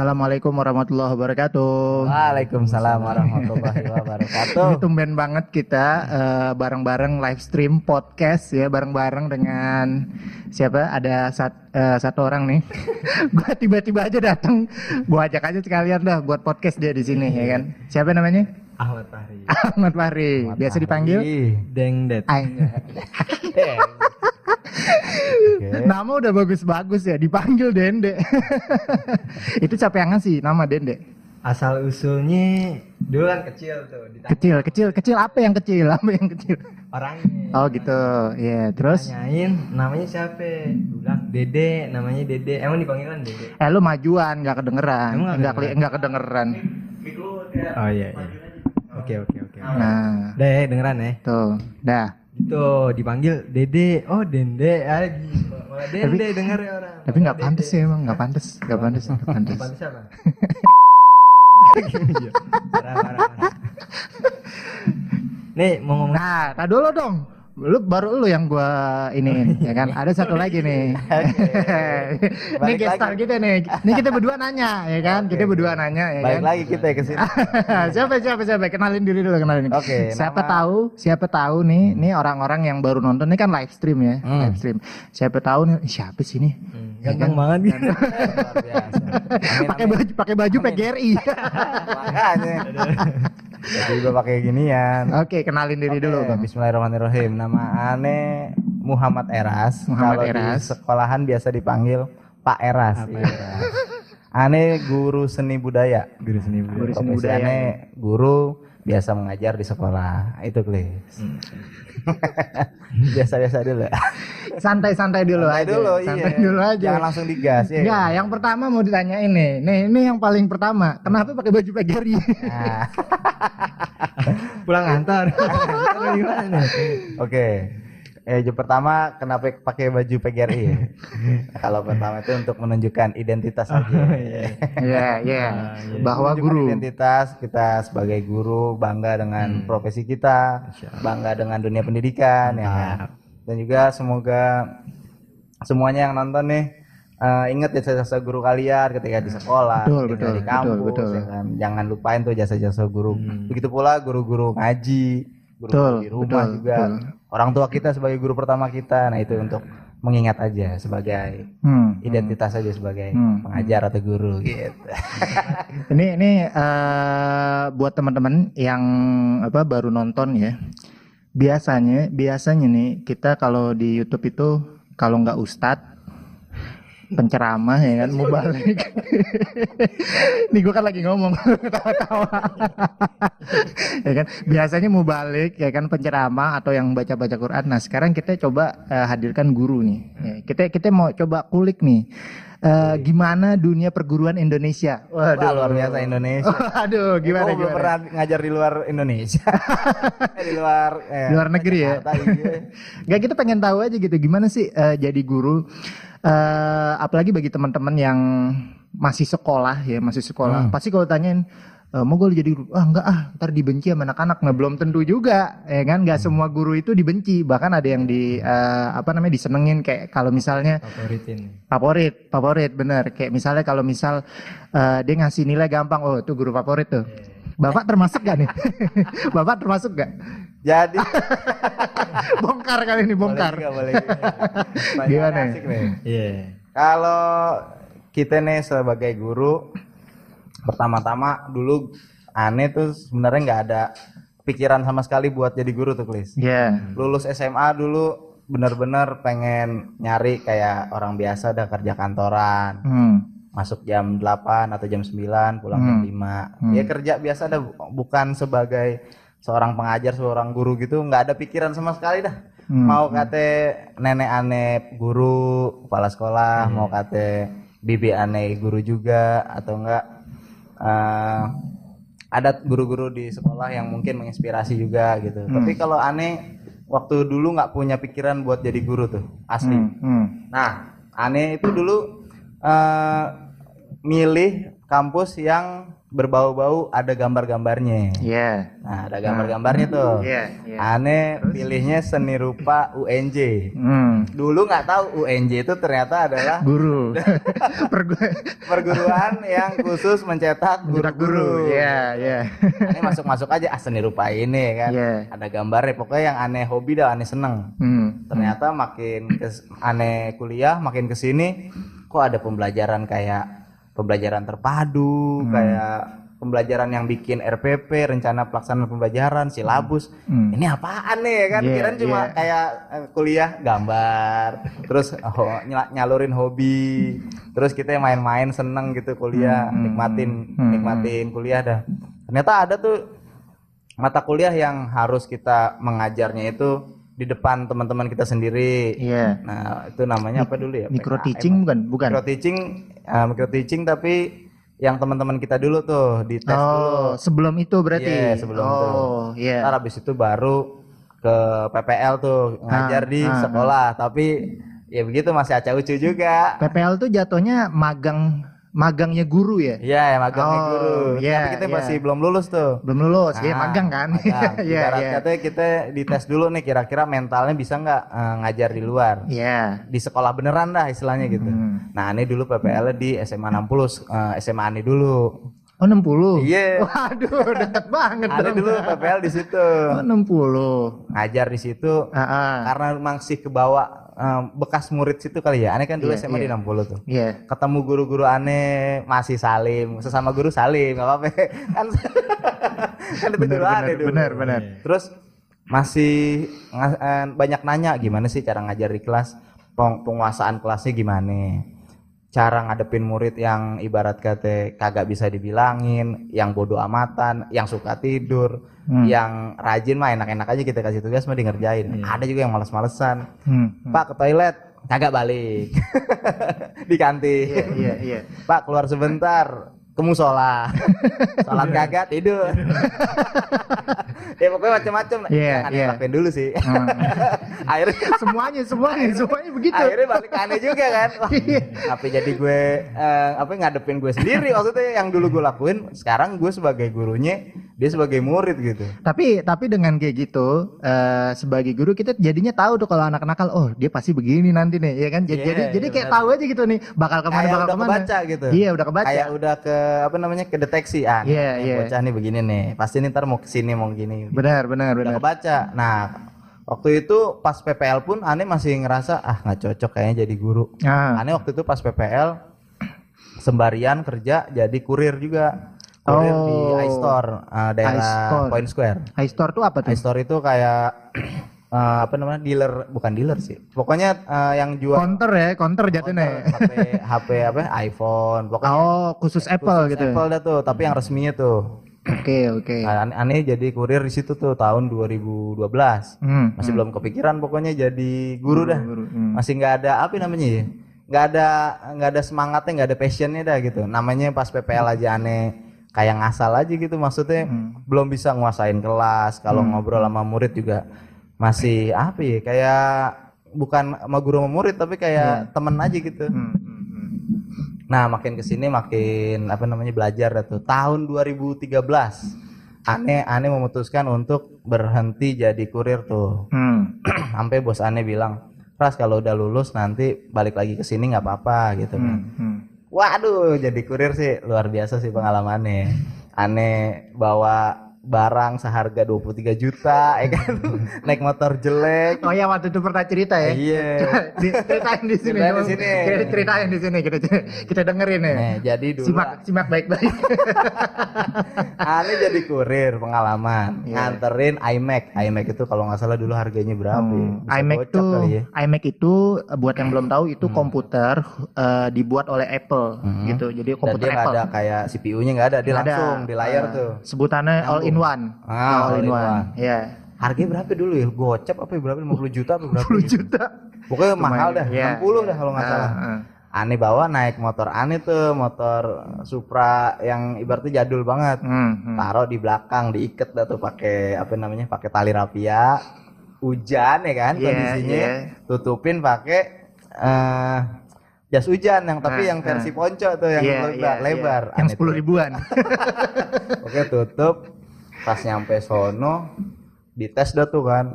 Assalamualaikum warahmatullahi wabarakatuh. Waalaikumsalam warahmatullahi wabarakatuh. Ini tumben banget kita eh, bareng-bareng live stream podcast ya bareng-bareng dengan siapa? Ada sat- eh, satu orang nih. gua tiba-tiba aja datang. Gua ajak aja sekalian dah buat podcast dia di sini ya kan. Siapa namanya? Ahmad Fahri. Ahmad Fahri. Biasa dipanggil Deng Det. Aing. Nama udah bagus-bagus ya, dipanggil Dende. Itu siapa yang ngasih nama Dende? Asal usulnya dulu kan kecil tuh ditanya Kecil, kecil, kecil apa yang kecil? Apa yang kecil? orangnya. Oh gitu, ya. Terus, Tanyain namanya siapa? Bilang Dede, namanya Dede. Emang dipanggilkan Dede? eh lu majuan, nggak kedengeran, nggak nggak keli- nggak kedengeran. Oh iya iya. Oke oke oke. Nah, Udah ya dengeran ya. tuh, dah. Gitu dipanggil Dede. Oh Dende. Ah, malah Dende denger ya orang. Tapi nggak pantas sih emang, nggak pantas, nggak pantas, nggak pantas. Pantes apa? Gini ya. Parah, parah, parah. Nih mau ngomong Nah, tak dulu dong. Lu baru lu yang gua ini ya kan. Ada satu lagi nih. ini gestar lagi. kita nih. Ini kita berdua nanya ya kan. Kita berdua nanya ya balik kan. lagi kita ke sini. siapa siapa siapa kenalin diri dulu kenalin Oke, siapa nama- tahu siapa tahu nih nih orang-orang yang baru nonton ini kan live stream ya Hmm. live stream siapa tahu nih "Ih, siapa sih nih Ganteng banget gitu. Luar biasa. Amin, pakai amin. baju pakai baju PGRI Makanya. Jadi gue pakai ginian. oke kenalin diri dulu Oke, bang Bismillahirrahmanirrahim. Nama ane Muhammad Eras. Muhammad Kalau Eras. di sekolahan biasa dipanggil Pak Eras. Iya. Ane guru seni budaya. Guru seni budaya. Guru seni budaya. Ane guru biasa mengajar di sekolah. Itu klis. Biasa-biasa dulu. santai-santai dulu Santai aja dulu, santai iya. dulu aja Jangan langsung digas ya. Enggak, yang pertama mau ditanya ini. Nih, ini yang paling pertama. Kenapa pakai baju PGRI? Nah, pulang gimana Oke. Eh, yang pertama kenapa pakai baju PGRI ya? Nah, kalau pertama itu untuk menunjukkan identitas aja. Iya, iya. Bahwa Menunjukkan guru. identitas kita sebagai guru bangga dengan profesi kita, bangga dengan dunia pendidikan ya. kan? Dan juga semoga semuanya yang nonton nih eh, ingat jasa-jasa guru kalian ketika di sekolah, Betul, ketika betul, di kampus, betul, betul. ya kan? Jangan lupain tuh jasa-jasa guru. Begitu pula guru-guru ngaji, guru Betul, di rumah betul, juga. betul. Orang tua kita sebagai guru pertama kita, nah itu untuk mengingat aja sebagai Hmm. identitas aja sebagai Hmm. pengajar atau guru gitu. Ini ini eh, buat teman-teman yang apa baru nonton ya. Biasanya biasanya nih kita kalau di YouTube itu kalau nggak ustadz penceramah ya kan mau balik. Nih gue kan lagi ngomong tawa-tawa. ya kan biasanya mau balik ya kan penceramah atau yang baca-baca Quran. Nah sekarang kita coba eh, hadirkan guru nih. Ya, kita kita mau coba kulik nih. Eh, gimana dunia perguruan Indonesia? Wah, luar biasa Indonesia. Aduh, gimana belum gimana? pernah ngajar di luar Indonesia. Eh, di luar eh, Di luar negeri ya? Jakarta, iya. Nggak kita pengen tahu aja gitu gimana sih eh, jadi guru eh apalagi bagi teman-teman yang masih sekolah ya masih sekolah. Pasti kalau tanyain eh, mau gue jadi guru? Ah enggak ah ntar dibenci sama anak-anak. Nah belum tentu juga ya kan? Nggak semua guru itu dibenci. Bahkan ada yang di eh, apa namanya disenengin kayak kalau misalnya favoritin favorit favorit bener. Kayak misalnya kalau misal eh, dia ngasih nilai gampang oh itu guru favorit tuh bapak termasuk gak nih bapak termasuk gak Jadi bongkar kali ini bongkar boleh juga, boleh juga. Pertanyaan Gimana? asik nih. iya Kalau kita nih sebagai guru pertama-tama dulu aneh tuh sebenarnya nggak ada pikiran sama sekali buat jadi guru tuh Klis. ya lulus SMA dulu bener-bener pengen nyari kayak orang biasa udah kerja kantoran hmm. Masuk jam 8 atau jam 9 pulang jam 5 ya kerja biasa dah. Bukan sebagai seorang pengajar seorang guru gitu. Nggak ada pikiran sama sekali dah. Hmm. mau kate nenek aneh guru kepala sekolah mau kate bibi aneh guru juga atau enggak eh, ada guru-guru di sekolah yang mungkin menginspirasi juga gitu. Tapi kalau aneh waktu dulu nggak punya pikiran buat jadi guru tuh asli. Hmm. Nah, aneh itu dulu eh milih kampus yang berbau-bau ada gambar-gambarnya. Iya. Nah, ada gambar-gambarnya tuh. Iya, iya. Aneh pilihnya seni rupa UNJ. Hmm. Dulu nggak tahu UNJ itu ternyata adalah Guru. Pergu perguruan yang khusus mencetak guru-guru. guru. Iya, iya. Aneh masuk-masuk aja ah seni rupa ini kan. Iya. Ada gambarnya pokoknya yang aneh hobi dah aneh seneng. Hmm. Ternyata makin kes- aneh kuliah makin ke sini kok ada pembelajaran kayak pembelajaran terpadu Hmm. kayak pembelajaran yang bikin RPP rencana pelaksanaan pembelajaran silabus Hmm. ini apaan nih kan Iya, kirain cuma iya. kayak eh, kuliah gambar terus oh, nyalurin hobi terus kita main-main seneng gitu kuliah Hmm, hmm, nikmatin hmm, nikmatin kuliah dah ternyata ada tuh mata kuliah yang harus kita mengajarnya itu di depan teman-teman kita sendiri Iya. nah itu namanya apa dulu ya Micro PKM. teaching bukan? Bukan. micro teaching eh, micro teaching tapi yang teman-teman kita dulu tuh di tes dulu Oh, sebelum itu berarti. Iya, sebelum itu. oh, iya. Ntar habis itu baru ke PPL tuh ngajar Ah, di ah, sekolah tapi ya begitu masih acah ucu juga PPL tuh jatuhnya magang magangnya guru ya? Iya, ya magangnya Oh, guru. iya, Tapi kita iya. masih belum lulus tuh. Belum lulus, ya Nah, magang kan? Iya, iya. katanya kita dites dulu nih kira-kira mentalnya bisa nggak eh, ngajar di luar. Iya. Di sekolah beneran dah istilahnya gitu. Hmm. Nah, ini dulu PPL di SMA 60, eh, SMA Ani dulu. Oh, 60. Iya. Waduh, deket banget dong. dulu PPL di situ. Oh, 60. Ngajar di situ Ah, ah. karena masih kebawa bekas murid situ kali ya. Aneh kan dulu Iya, SMA di iya. 60 tuh. Iya. Ketemu guru-guru aneh masih salim, sesama guru salim, nggak apa-apa. kan kan itu Bener, dulu aneh dulu. bener, bener. Terus masih banyak nanya gimana sih cara ngajar di kelas, Peng- penguasaan kelasnya gimana, cara ngadepin murid yang ibarat kata kagak bisa dibilangin, yang bodoh amatan, yang suka tidur, Hmm. yang rajin mah enak-enak aja kita kasih tugas mah di ngerjain. Ada juga yang males-malesan. Hmm. Pak ke toilet kagak balik di kantin. Iya, iya, iya. Pak keluar sebentar musola. Salat kagak tidur. ya pokoknya macam-macam. Iya, Jangan iya. lakuin dulu sih. Hmm. akhirnya semuanya, semuanya, semuanya begitu. akhirnya balik aneh juga kan. Wah, Iya. jadi gue eh, apa ngadepin gue sendiri maksudnya yang dulu gue lakuin sekarang gue sebagai gurunya dia sebagai murid gitu. Tapi tapi dengan kayak gitu eh, sebagai guru kita jadinya tahu tuh kalau anak nakal oh dia pasti begini nanti nih ya kan jadi Iya, jadi, jadi iya, kayak benar. tahu aja gitu nih bakal ke mana kayak bakal udah ke mana kebaca gitu. iya udah kebaca Kayak udah ke apa namanya ke deteksi ah. Iya, nih, iya. Bocah nih begini nih. Pasti nih ntar mau ke sini mau gini. benar benar Udah benar kebaca. Nah waktu itu pas PPL pun aneh masih ngerasa ah nggak cocok kayaknya jadi guru. ah Aneh waktu itu pas PPL sembarian kerja jadi kurir juga. Kurir di Oh. iStore eh, daerah iStore. Point Square. high store tuh apa tuh iStore itu kayak eh, apa namanya dealer bukan dealer sih. Pokoknya eh, yang jual counter ya counter jatuhnya HP HP apa iPhone. Pokoknya oh khusus Apple gitu Apple dah tuh, tapi yang resminya tuh. oke oke Nah, ane- aneh jadi kurir di situ tuh tahun 2012. Hmm, Masih belum kepikiran pokoknya jadi guru dah. guru, hmm. Masih nggak ada apa namanya ya? Nggak ada nggak ada semangatnya, nggak ada passionnya dah gitu. Namanya pas PPL aja aneh kayak ngasal aja gitu maksudnya Hmm. belum bisa nguasain kelas kalau ngobrol sama murid juga masih apa ya kayak bukan sama guru sama murid tapi kayak temen aja gitu Hmm, hmm, hmm. Nah, makin ke sini makin apa namanya belajar tuh. Tahun 2013 aneh aneh memutuskan untuk berhenti jadi kurir tuh. Hmm, Sampai bos aneh bilang, "Ras kalau udah lulus nanti balik lagi ke sini nggak apa-apa" gitu kan. hmm, hmm. Waduh, jadi kurir sih luar biasa sih pengalamannya. Aneh bawa barang seharga 23 juta ya kan. Naik motor jelek. oh ya waktu itu pernah cerita ya Iya. Ceritain di sini Ceritain di sini. Kita ceritain di sini kita kita dengerin ya Nah, jadi dulu simak simak baik-baik Aneh jadi kurir pengalaman Iya. nganterin iMac. iMac itu kalau nggak salah dulu harganya berapa ya? Hmm, Bisa iMac kali ya. iMac itu buat yang belum tahu itu komputer eh, dibuat oleh Apple Hmm. gitu. Jadi Dan komputer dia nggak Apple. ada kayak CPU-nya nggak ada, dia ada. langsung di layar Eh, tuh. Sebutannya all in one. Ah, all in one. Iya. Harganya berapa dulu ya? Gocap apa ya? berapa? 50 juta apa berapa? 10 gitu? juta. Pokoknya mahal dah, Iya, 60 dah kalau nggak Ah, salah. ah. Aneh bawa naik motor aneh tuh, motor Supra yang ibaratnya jadul banget. Hmm, hmm. taruh di belakang diikat dah tuh pakai apa namanya pakai tali rapia hujan ya kan Iya, kondisinya iya. tutupin pakai eh jas hujan yang tapi Nah, yang versi nah. ponco tuh yang Iya, lebar, iya, iya. lebar. Yang Aneh sepuluh ribuan. Oke tutup. Pas nyampe sono dites dah tuh kan.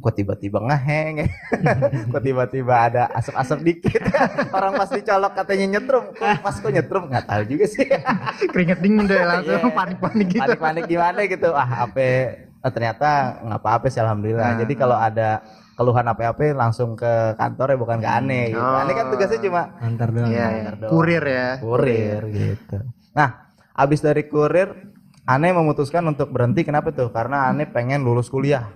Kok tiba-tiba ngeheng Kok tiba-tiba ada asap-asap dikit Orang pas dicolok katanya nyetrum Kok pas kok nyetrum nggak tahu juga sih Keringet dingin deh langsung Iya. panik-panik gitu. Panik-panik gimana gitu Ah apa eh, Ternyata nggak apa-apa sih Alhamdulillah Nah. Jadi kalau ada keluhan apa-apa langsung ke kantor ya bukan ke aneh gitu. Oh. Aneh kan tugasnya cuma Antar doang. Iya, iya. Kurir ya. kurir gitu. Nah, abis dari kurir, Ane memutuskan untuk berhenti. Kenapa tuh? Karena Ane pengen lulus kuliah.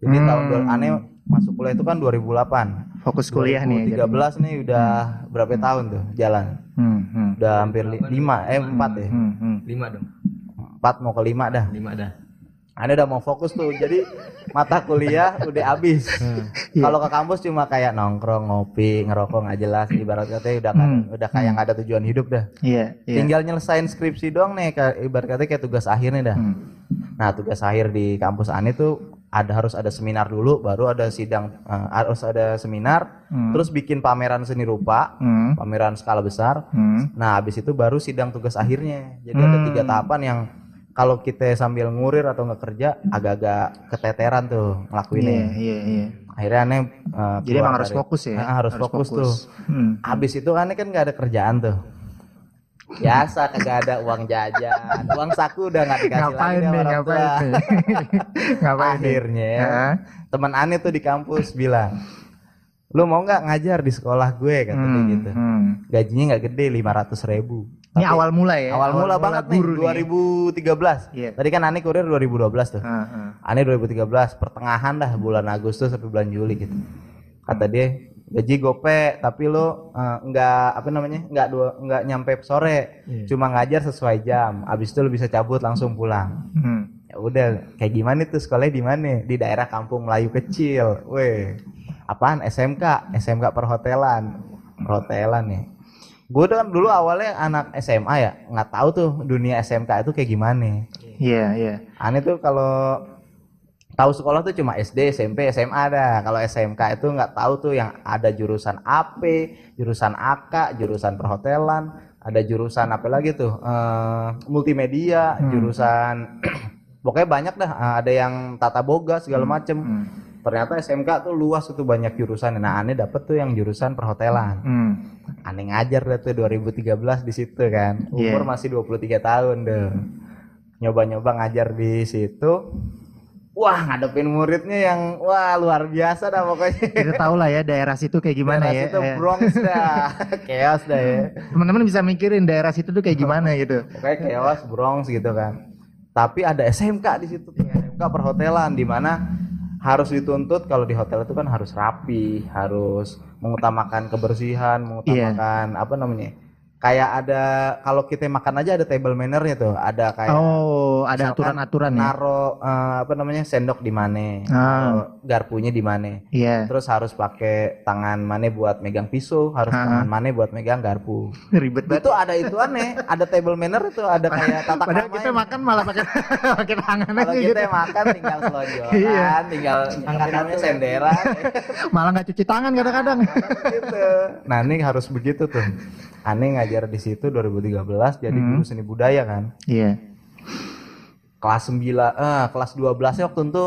Jadi Hmm. tahun dua- Ane masuk kuliah itu kan 2008. Fokus kuliah nih. jadi. 2013 nih udah berapa tahun tuh jalan? Hmm, hmm. Udah hampir li- lima, eh empat ya. Hmm, hmm. Lima dong. Empat mau ke lima dah. Lima dah. Ane udah mau fokus tuh. Jadi mata kuliah udah habis. Iya. Kalau ke kampus cuma kayak nongkrong, ngopi, ngerokok nggak jelas. Ibarat katanya udah kan, Hmm. udah kayak nggak ada tujuan hidup dah. Iya, iya. Tinggal nyelesain skripsi doang nih, kayak ibarat katanya kayak tugas akhir nih dah. Hmm. Nah, tugas akhir di kampus Ani tuh ada harus ada seminar dulu, baru ada sidang, eh, harus ada seminar, Hmm. terus bikin pameran seni rupa, Hmm. pameran skala besar. Hmm. Nah, habis itu baru sidang tugas akhirnya. Jadi ada Hmm. tiga tahapan yang kalau kita sambil ngurir atau nggak kerja agak-agak keteteran tuh Iya, ngelakuinnya. iya, iya. Akhirnya aneh eh, Jadi emang harus dari- fokus ya. Ah, harus, fokus, tuh. Hmm. Habis itu aneh kan nggak ada kerjaan tuh. Biasa kagak ada uang jajan, uang saku udah nggak dikasih Ngapain lagi nih, ngapain tua. nih? ngapain? Akhirnya ya, teman Ani tuh di kampus bilang, lu mau nggak ngajar di sekolah gue kata dia Hmm, gitu. hmm. Gajinya nggak gede 500 ribu. Ini awal mula ya? Awal mula banget nih, guru 2013. Iya. Tadi kan Ani kurir 2012 tuh. Ah, ah. Ani 2013 pertengahan dah bulan Agustus sampai bulan Juli gitu. Kata dia gaji gope tapi lo eh, nggak apa namanya nggak dua nggak nyampe sore Iya. cuma ngajar sesuai jam abis itu lo bisa cabut langsung pulang Hmm. ya udah kayak gimana tuh sekolahnya di mana di daerah kampung Melayu kecil weh apaan? SMK SMK perhotelan. Perhotelan nih. Gue kan dulu awalnya anak SMA ya. Nggak tahu tuh dunia SMK itu kayak gimana. Iya, iya. aneh tuh kalau tahu sekolah tuh cuma SD SMP SMA ada kalau SMK itu nggak tahu tuh yang ada jurusan AP jurusan AK jurusan perhotelan ada jurusan apa lagi tuh? Eh, multimedia Hmm. jurusan pokoknya banyak dah. Eh, ada yang tata boga segala macem. Hmm. Ternyata SMK tuh luas itu banyak jurusan. Nah aneh dapet tuh yang jurusan perhotelan. Hmm. aneh ngajar dah tuh 2013 di situ kan. Umur Iya. masih 23 tahun deh. Nyoba-nyoba ngajar di situ. Wah ngadepin muridnya yang wah luar biasa dah pokoknya. Kita tahu lah ya daerah situ kayak gimana Daerah ya. situ Eh, Bronx dah. Chaos dah ya. Teman-teman bisa mikirin daerah situ tuh kayak gimana gitu. pokoknya chaos Bronx gitu kan. Tapi ada SMK di situ tuh SMK perhotelan di mana harus dituntut kalau di hotel itu kan harus rapi harus mengutamakan kebersihan mengutamakan apa namanya kayak ada kalau kita makan aja ada table mannernya tuh ada kayak Oh, ada aturan-aturan ya. naro eh, apa namanya sendok di mana Ah. garpunya di mana Iya. terus harus pakai tangan mana buat megang pisau harus Ah. tangan mana buat megang garpu Ribet banget. itu ada itu aneh ada table manner itu ada kayak tata Padahal kita makan malah pakai pakai tangan kalau aja kita gitu. makan tinggal selonjoran Iya. tinggal angkat namanya senderan Malah nggak cuci tangan kadang-kadang. gitu nah ini harus begitu tuh aneh ngajar di situ 2013 jadi Hmm. guru seni budaya kan Iya. kelas 9 eh kelas 12 nya waktu itu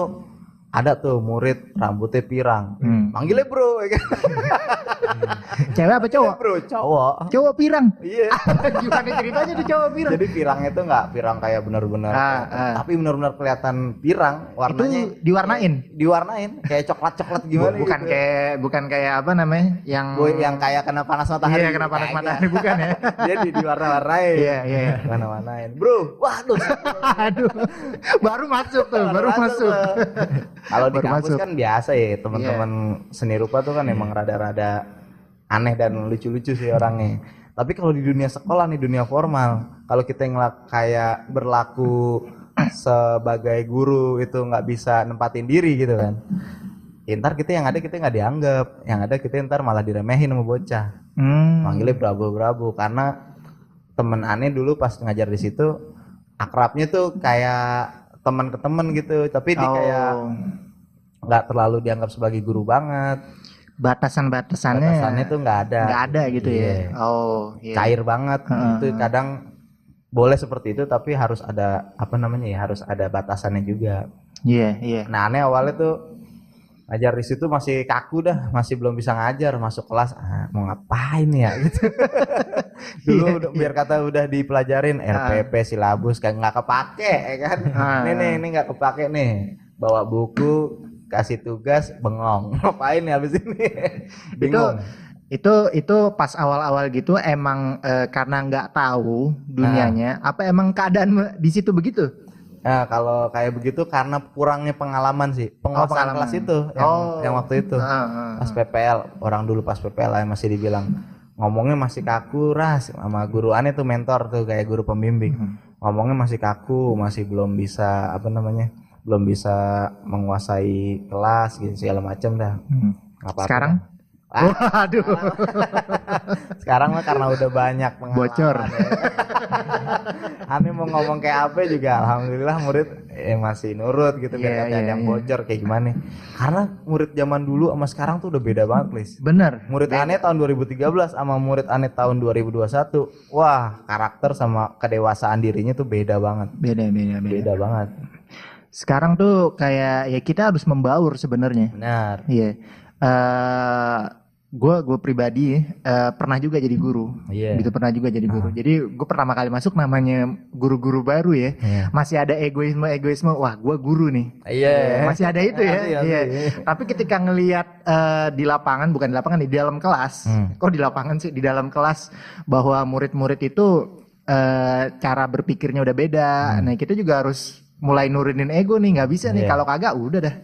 ada tuh murid rambutnya pirang Hmm. manggilnya bro ya kan? Cewek apa cowok? bro cowok Cowok pirang. iya Gimana ceritanya tuh cowok pirang? jadi pirangnya tuh nggak pirang kayak benar-benar Ah, ah. tapi benar-benar kelihatan pirang warnanya Itu diwarnain. diwarnain kayak coklat-coklat gimana bukan gitu. kayak bukan kayak apa namanya? Yang Boy yang kayak kena panas matahari Iya, kena panas matahari bukan ya? dia di diwarna-warnain Iya, iya, iya. warna-warnain bro waduh Aduh. Baru masuk tuh, baru masuk. tuh. Kalau di kampus masuk. kan biasa ya teman-teman seni rupa tuh kan emang rada-rada aneh dan lucu-lucu sih orangnya. Tapi kalau di dunia sekolah nih dunia formal kalau kita ngelak kayak berlaku sebagai guru itu nggak bisa nempatin diri gitu kan ya, ntar kita yang ada kita nggak dianggap. Yang ada kita ntar malah diremehin sama bocah. Hmm. manggilnya Prabu karena temen aneh dulu pas ngajar di situ akrabnya tuh kayak teman ke temen gitu tapi dia Oh. kayak nggak terlalu dianggap sebagai guru banget batasan-batasannya batasannya tuh nggak ada nggak ada gitu Iya. ya. Oh, iya. cair banget Heeh. itu kadang boleh seperti itu tapi harus ada apa namanya ya harus ada batasannya juga Iya, iya. nah aneh awalnya tuh ngajar di situ masih kaku dah masih belum bisa ngajar masuk kelas ah, mau ngapain ya? Gitu. Dulu Iya, udah- biar kata udah dipelajarin RPP silabus kayak nggak kepake ya kan? Ah. nih nih ini nggak kepake nih. Bawa buku kasih tugas bengong. Ngapain ya habis ini? Bingung. Itu itu pas awal-awal gitu emang eh, karena nggak tahu dunianya, apa emang keadaan di situ begitu? Nah, kalau kayak begitu karena kurangnya pengalaman sih. Penguasaan pengalaman. kelas itu yang, Oh. yang waktu itu. Ah, ah, Pas PPL, orang dulu pas PPL yang masih dibilang ngomongnya masih kaku ras sama guru aneh tuh mentor tuh kayak guru pembimbing. Hmm. Ngomongnya masih kaku, masih belum bisa apa namanya? belum bisa menguasai kelas gitu segala macam dah. Hmm. Nggak apa-apa Sekarang? Ah, Waduh. sekarang mah karena udah banyak pengalaman. Bocor. ya. Mau ngomong kayak apa juga alhamdulillah murid eh, masih nurut gitu Iya, biar ada iya, yang iya. bocor kayak gimana. Karena murid zaman dulu sama sekarang tuh udah beda banget, Lis. Bener. Murid aneh tahun 2013 sama murid aneh tahun 2021. Wah, karakter sama kedewasaan dirinya tuh beda banget. Beda, beda, beda. Beda banget. Sekarang tuh kayak ya kita harus membaur sebenarnya. Benar. Iya. Eh gue gue pribadi eh, pernah juga jadi guru. Iya. Gitu pernah juga jadi guru. Jadi gue pertama kali masuk namanya guru-guru baru ya. Iya. Masih ada egoisme egoisme. Wah, gue guru nih. Iya. Masih ada itu ya. Asli. Iya. Tapi ketika ngelihat eh, di lapangan bukan di lapangan di dalam kelas. Hmm. Kok di lapangan sih di dalam kelas bahwa murid-murid itu eh, cara berpikirnya udah beda. Nah, kita juga harus mulai nurunin ego nih. nggak bisa nih Iya. kalau kagak udah dah.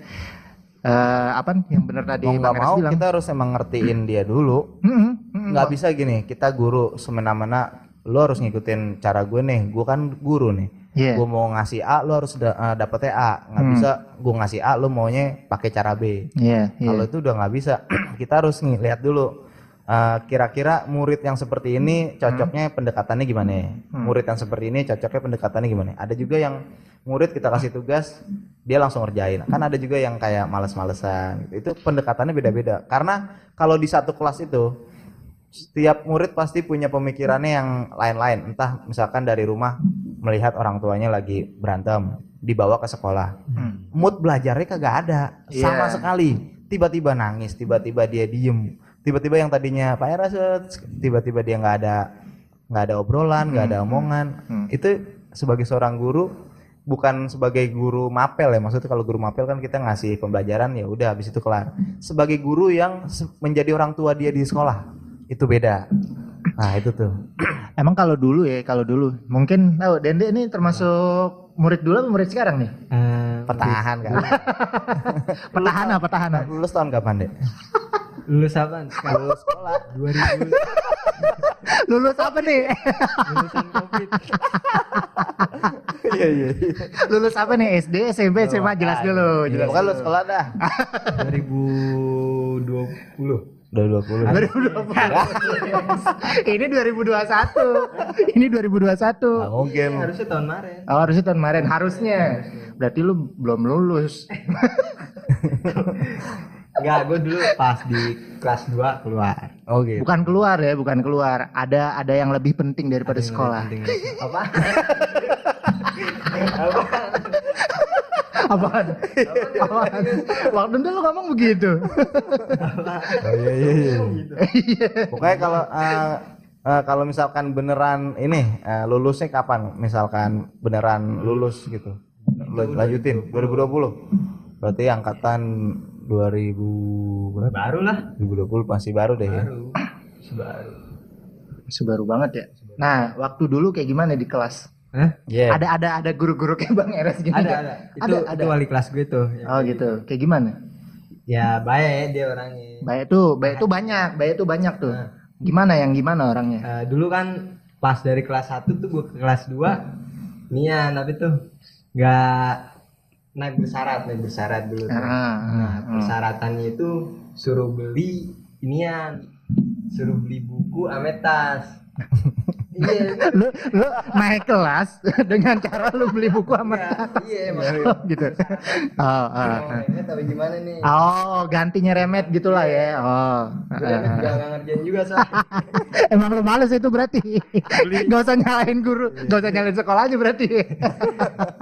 Eh apa yang bener tadi Mau nggak mau bilang. kita harus emang ngertiin dia dulu. Mm-mm, mm-mm. nggak bisa gini kita guru semena-mena lo harus ngikutin cara gue nih gue kan guru nih Iya. gue mau ngasih A lo harus da- eh, dapetnya A nggak Hmm. bisa gue ngasih A lo maunya pakai cara B Iya, iya. kalau itu udah nggak bisa kita harus nih lihat dulu eh, kira-kira murid yang seperti ini cocoknya pendekatannya gimana? Hmm. murid yang seperti ini cocoknya pendekatannya gimana ada juga yang murid kita kasih tugas dia langsung ngerjain. Kan ada juga yang kayak males-malesan itu pendekatannya beda-beda. Karena kalau di satu kelas itu setiap murid pasti punya pemikirannya yang lain-lain. Entah misalkan dari rumah melihat orang tuanya lagi berantem dibawa ke sekolah. Hmm. mood belajarnya kagak ada. Iya. sama sekali. Tiba-tiba nangis tiba-tiba dia diem. Tiba-tiba yang tadinya Pak Era set, tiba-tiba dia nggak ada nggak ada obrolan nggak ada omongan. Hmm. itu sebagai seorang guru bukan sebagai guru mapel ya. Maksudnya kalau guru mapel kan kita ngasih pembelajaran ya udah habis itu kelar. Sebagai guru yang menjadi orang tua dia di sekolah itu beda. Nah itu tuh. Emang kalau dulu ya, kalau dulu mungkin tahu Dende ini termasuk murid dulu apa murid sekarang nih? Eh, pertahan kan? Petahana, petahana. lulus tahun kapan deh lulus apa? Lulus sekolah 2000 Lulus apa nih? lulusan covid. iya iya Lulus apa nih? SD, SMP, SMA jelas dulu, Iya, jelas. Pokoknya lu sekolah dah. 2020. 2020. 2020. Ini 2021. Ini 2021. Nggak mungkin. Harusnya tahun kemarin. Oh, harusnya tahun kemarin harusnya. Berarti lu belum lulus. Enggak, gue dulu pas di kelas 2 keluar. Oh gitu. Bukan keluar ya, bukan keluar. Ada ada yang lebih penting daripada sekolah. Penting. Apa? Apaan? Apaan? Waktu itu lu ngomong begitu. Oh iya iya iya. Pokoknya kalau eh, eh, kalau misalkan beneran ini eh, lulusnya kapan? Misalkan beneran lulus gitu. Lanjutin 2020. Berarti angkatan 2000 berapa? Baru lah. 2020 masih baru deh ya. Baru. Baru. Sebaru banget ya. Nah, waktu dulu kayak gimana di kelas? Hah? Iya. Ada ada ada guru-guru kayak Bang Eres gitu. Ada, ada. Itu, Ada, ada. itu wali kelas gue tuh. Oh gitu. Kayak gimana? Ya baik dia orangnya. Baik tuh, baik tuh banyak, baik tuh banyak tuh. Nah. Gimana yang gimana orangnya? Eh, dulu kan pas dari kelas 1 tuh gue ke kelas 2 nian tapi tuh nggak naik bersyarat naik bersyarat dulu tuh. Ah, nah ah, persyaratannya itu suruh beli inian suruh beli buku ame tas Iya. lu lu naik kelas dengan cara lu beli buku sama Enggak, Iya. Oh, gitu. Oh, oh, Mau oh. tapi gimana nih? Oh, gantinya remet gitulah ya. Oh. Gue remet juga nggak ngerjain juga soalnya. Emang lu males itu berarti. Gak usah nyalain guru, gak usah nyalain sekolah aja berarti.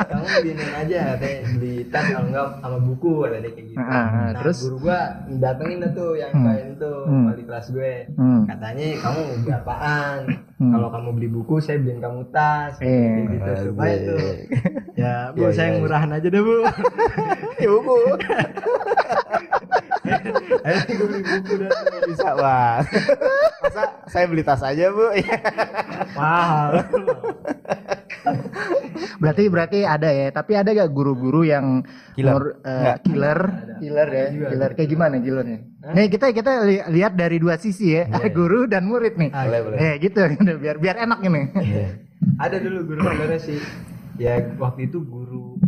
Kamu beliin aja, katanya beli tas kalau enggak sama buku ada kayak gitu. Ah, ah, nah, terus? guru gua datengin tuh yang Hmm. kain tuh Hmm. wali kelas gue. Hmm. Katanya kamu beli apaan? Hmm. Kalau kamu beli buku, saya beliin kamu tas. Eh, gitu supaya tuh. Ya, bu, Iya, saya iya. murahan aja deh, Bu. Ya buku. Ayo gue beli buku dah. Bisa bang. Masa saya beli tas aja bu? Mahal. Berarti berarti ada ya, tapi ada gak guru-guru yang Killer. nur- eh, Nggak. killer, killer ya, Juga. killer kayak gimana killernya? Nih kita kita li- lihat dari dua sisi ya, guru dan murid nih. Ah, Boleh, boleh. Eh gitu, biar biar enak ini. Ada dulu guru sebenarnya sih. Ya waktu itu guru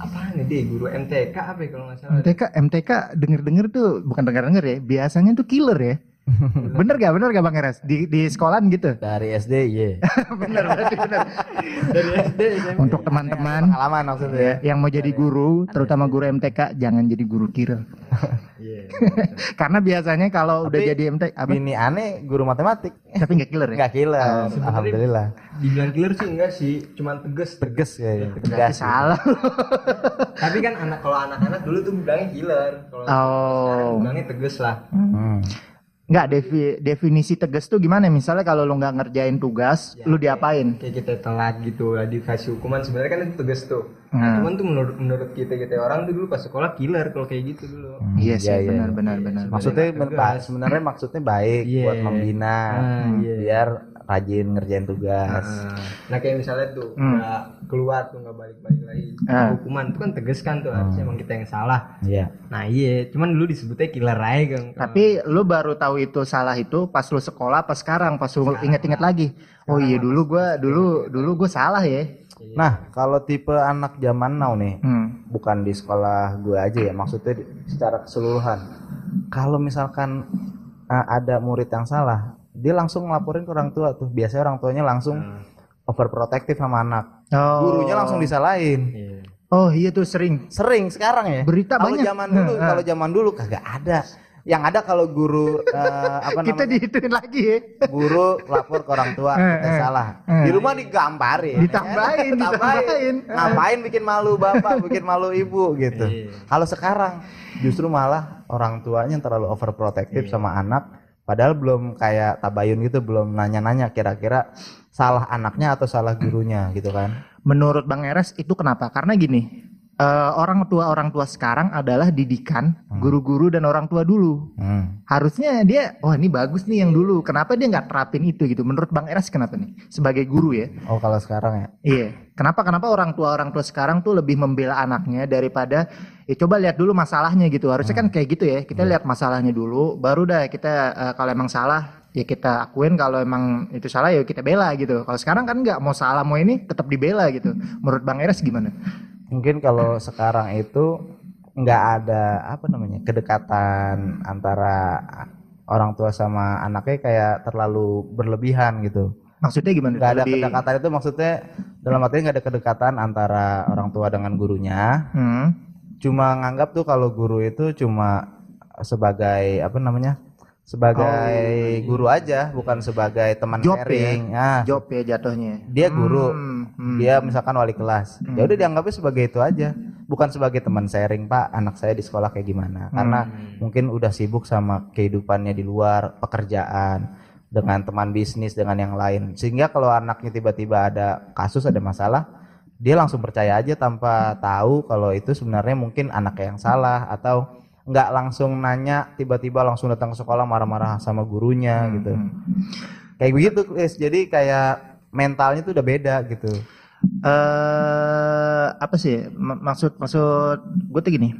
apaan nih dia guru MTK apa ya kalau nggak salah MTK MTK denger denger tuh bukan denger denger ya, biasanya tuh killer ya. bener gak bener gak bang Eras di di sekolahan gitu? Dari SD iya. bener berarti bener. dari SD SMP. Untuk teman-teman Pengalaman maksudnya ya. yang mau jadi guru, terutama guru MTK, jangan jadi guru killer. Iya. Karena biasanya kalau udah Tapi jadi MTK, apa? Bini aneh guru matematik. tapi nggak killer ya? Enggak killer. sebenarnya- Alhamdulillah. Dibilang killer sih enggak sih, cuman tegas. Tegas kayaknya. Berarti Tegas. salah. Tapi kan anak kalau anak-anak dulu tuh bilangnya killer. Kalau Oh. bilangnya tegas lah. Hmm. Nggak defi- definisi tegas tuh gimana? Misalnya kalau lu nggak ngerjain tugas, Ya, lu diapain? Kayak kita telat gitu, ya, dikasih hukuman sebenarnya kan itu tegas tuh. Hmm. Nah, cuman tuh menurut menurut kita kita orang tuh dulu pas sekolah killer kalau kayak gitu dulu. Iya sih, Iya, iya, benar iya. benar Iya, benar. Maksudnya sebenarnya maksudnya baik Iya. buat membina Ah, iya. biar rajin ngerjain tugas. Nah kayak misalnya tuh Hmm. nggak keluar tuh nggak balik-balik lagi Ah. hukuman itu kan tegas kan tuh harusnya emang kita yang salah. Iya. Nah iya, cuman dulu disebutnya killer aja kan. Tapi lu baru tahu itu salah itu pas lu sekolah, pas sekarang, pas lu inget-inget lagi. Oh iya dulu gua dulu dulu gua salah ya. Nah, kalau tipe anak zaman now nih, Hmm. bukan di sekolah gue aja ya, maksudnya secara keseluruhan. Kalau misalkan uh, ada murid yang salah, dia langsung ngelaporin ke orang tua tuh. Biasanya orang tuanya langsung overprotective sama anak. Oh. Gurunya langsung disalahin. Iya. Oh iya tuh sering. Sering sekarang ya. Berita kalau banyak. zaman dulu, Heeh. kalau zaman dulu kagak ada. Yang ada kalau guru uh, apa Kita namanya? dihituin lagi ya. guru lapor ke orang tua Eh, kita eh, salah di rumah digamparin Ditambahin, ditambahin ditambahin. ngapain bikin malu bapak bikin malu ibu gitu Iya. kalau sekarang justru malah orang tuanya yang terlalu overprotective Iya. sama anak padahal belum kayak tabayun gitu belum nanya-nanya kira-kira salah anaknya atau salah gurunya gitu kan Menurut Bang Eres itu kenapa? Karena gini, eh, orang tua orang tua sekarang adalah didikan guru-guru dan orang tua dulu. hmm. Harusnya dia, wah ini bagus nih yang dulu. Kenapa dia nggak terapin itu gitu? Menurut Bang Eres kenapa nih? Sebagai guru ya. oh kalau sekarang ya Iya. Kenapa kenapa orang tua orang tua sekarang tuh lebih membela anaknya daripada ya coba lihat dulu masalahnya gitu. Harusnya kan kayak gitu ya. Kita lihat masalahnya dulu, baru dah kita eh, kalau emang salah ya kita akuin kalau emang itu salah ya kita bela gitu. Kalau sekarang kan nggak mau salah mau ini tetap dibela gitu. Menurut Bang Eres gimana? Mungkin kalau sekarang itu nggak ada apa namanya kedekatan antara orang tua sama anaknya kayak terlalu berlebihan gitu Maksudnya gimana? nggak ada Lebih- kedekatan itu maksudnya dalam artinya nggak ada kedekatan antara orang tua dengan gurunya Hmm. cuma nganggap tuh kalau guru itu cuma sebagai apa namanya sebagai guru aja bukan sebagai teman Job ya. sharing. Ah. Job ya jatuhnya. dia guru. Hmm, hmm. dia misalkan wali kelas. Ya udah dianggapnya sebagai itu aja. Bukan sebagai teman sharing pak anak saya di sekolah kayak gimana? Karena mungkin udah sibuk sama kehidupannya di luar pekerjaan dengan teman bisnis dengan yang lain. Sehingga kalau anaknya tiba-tiba ada kasus ada masalah dia langsung percaya aja tanpa tahu kalau itu sebenarnya mungkin anaknya yang salah atau nggak langsung nanya tiba-tiba langsung datang ke sekolah marah-marah sama gurunya gitu. kayak begitu Chris. Jadi kayak mentalnya tuh udah beda gitu. Eh apa sih? M- maksud maksud gue tuh gini.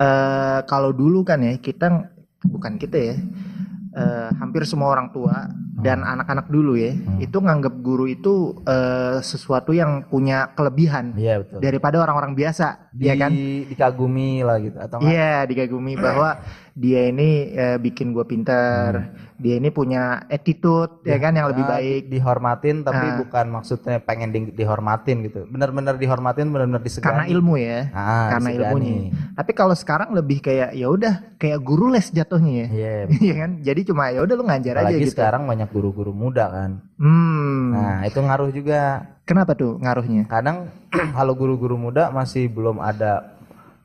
Eh kalau dulu kan ya kita bukan kita ya eh, hampir semua orang tua dan anak-anak dulu ya itu nganggap guru itu eh, sesuatu yang punya kelebihan iya betul. daripada orang-orang biasa di, ya kan? dikagumi lah gitu atau Iya dikagumi bahwa dia ini eh, bikin gue pinter, dia ini punya attitude ya kan yang lebih Nah, baik. dihormatin tapi Ah. bukan maksudnya pengen di- dihormatin gitu benar-benar dihormatin benar-benar disegani Karena ilmu ya, Ah, karena disegani. ilmunya. Tapi kalau sekarang lebih kayak ya udah kayak guru les jatuhnya ya. Iya, Iya kan? Jadi cuma ya udah lu ngajar aja apalagi gitu. sekarang banyak guru-guru muda kan Hmm. nah itu ngaruh juga Kenapa tuh ngaruhnya? kadang kalau guru-guru muda masih belum ada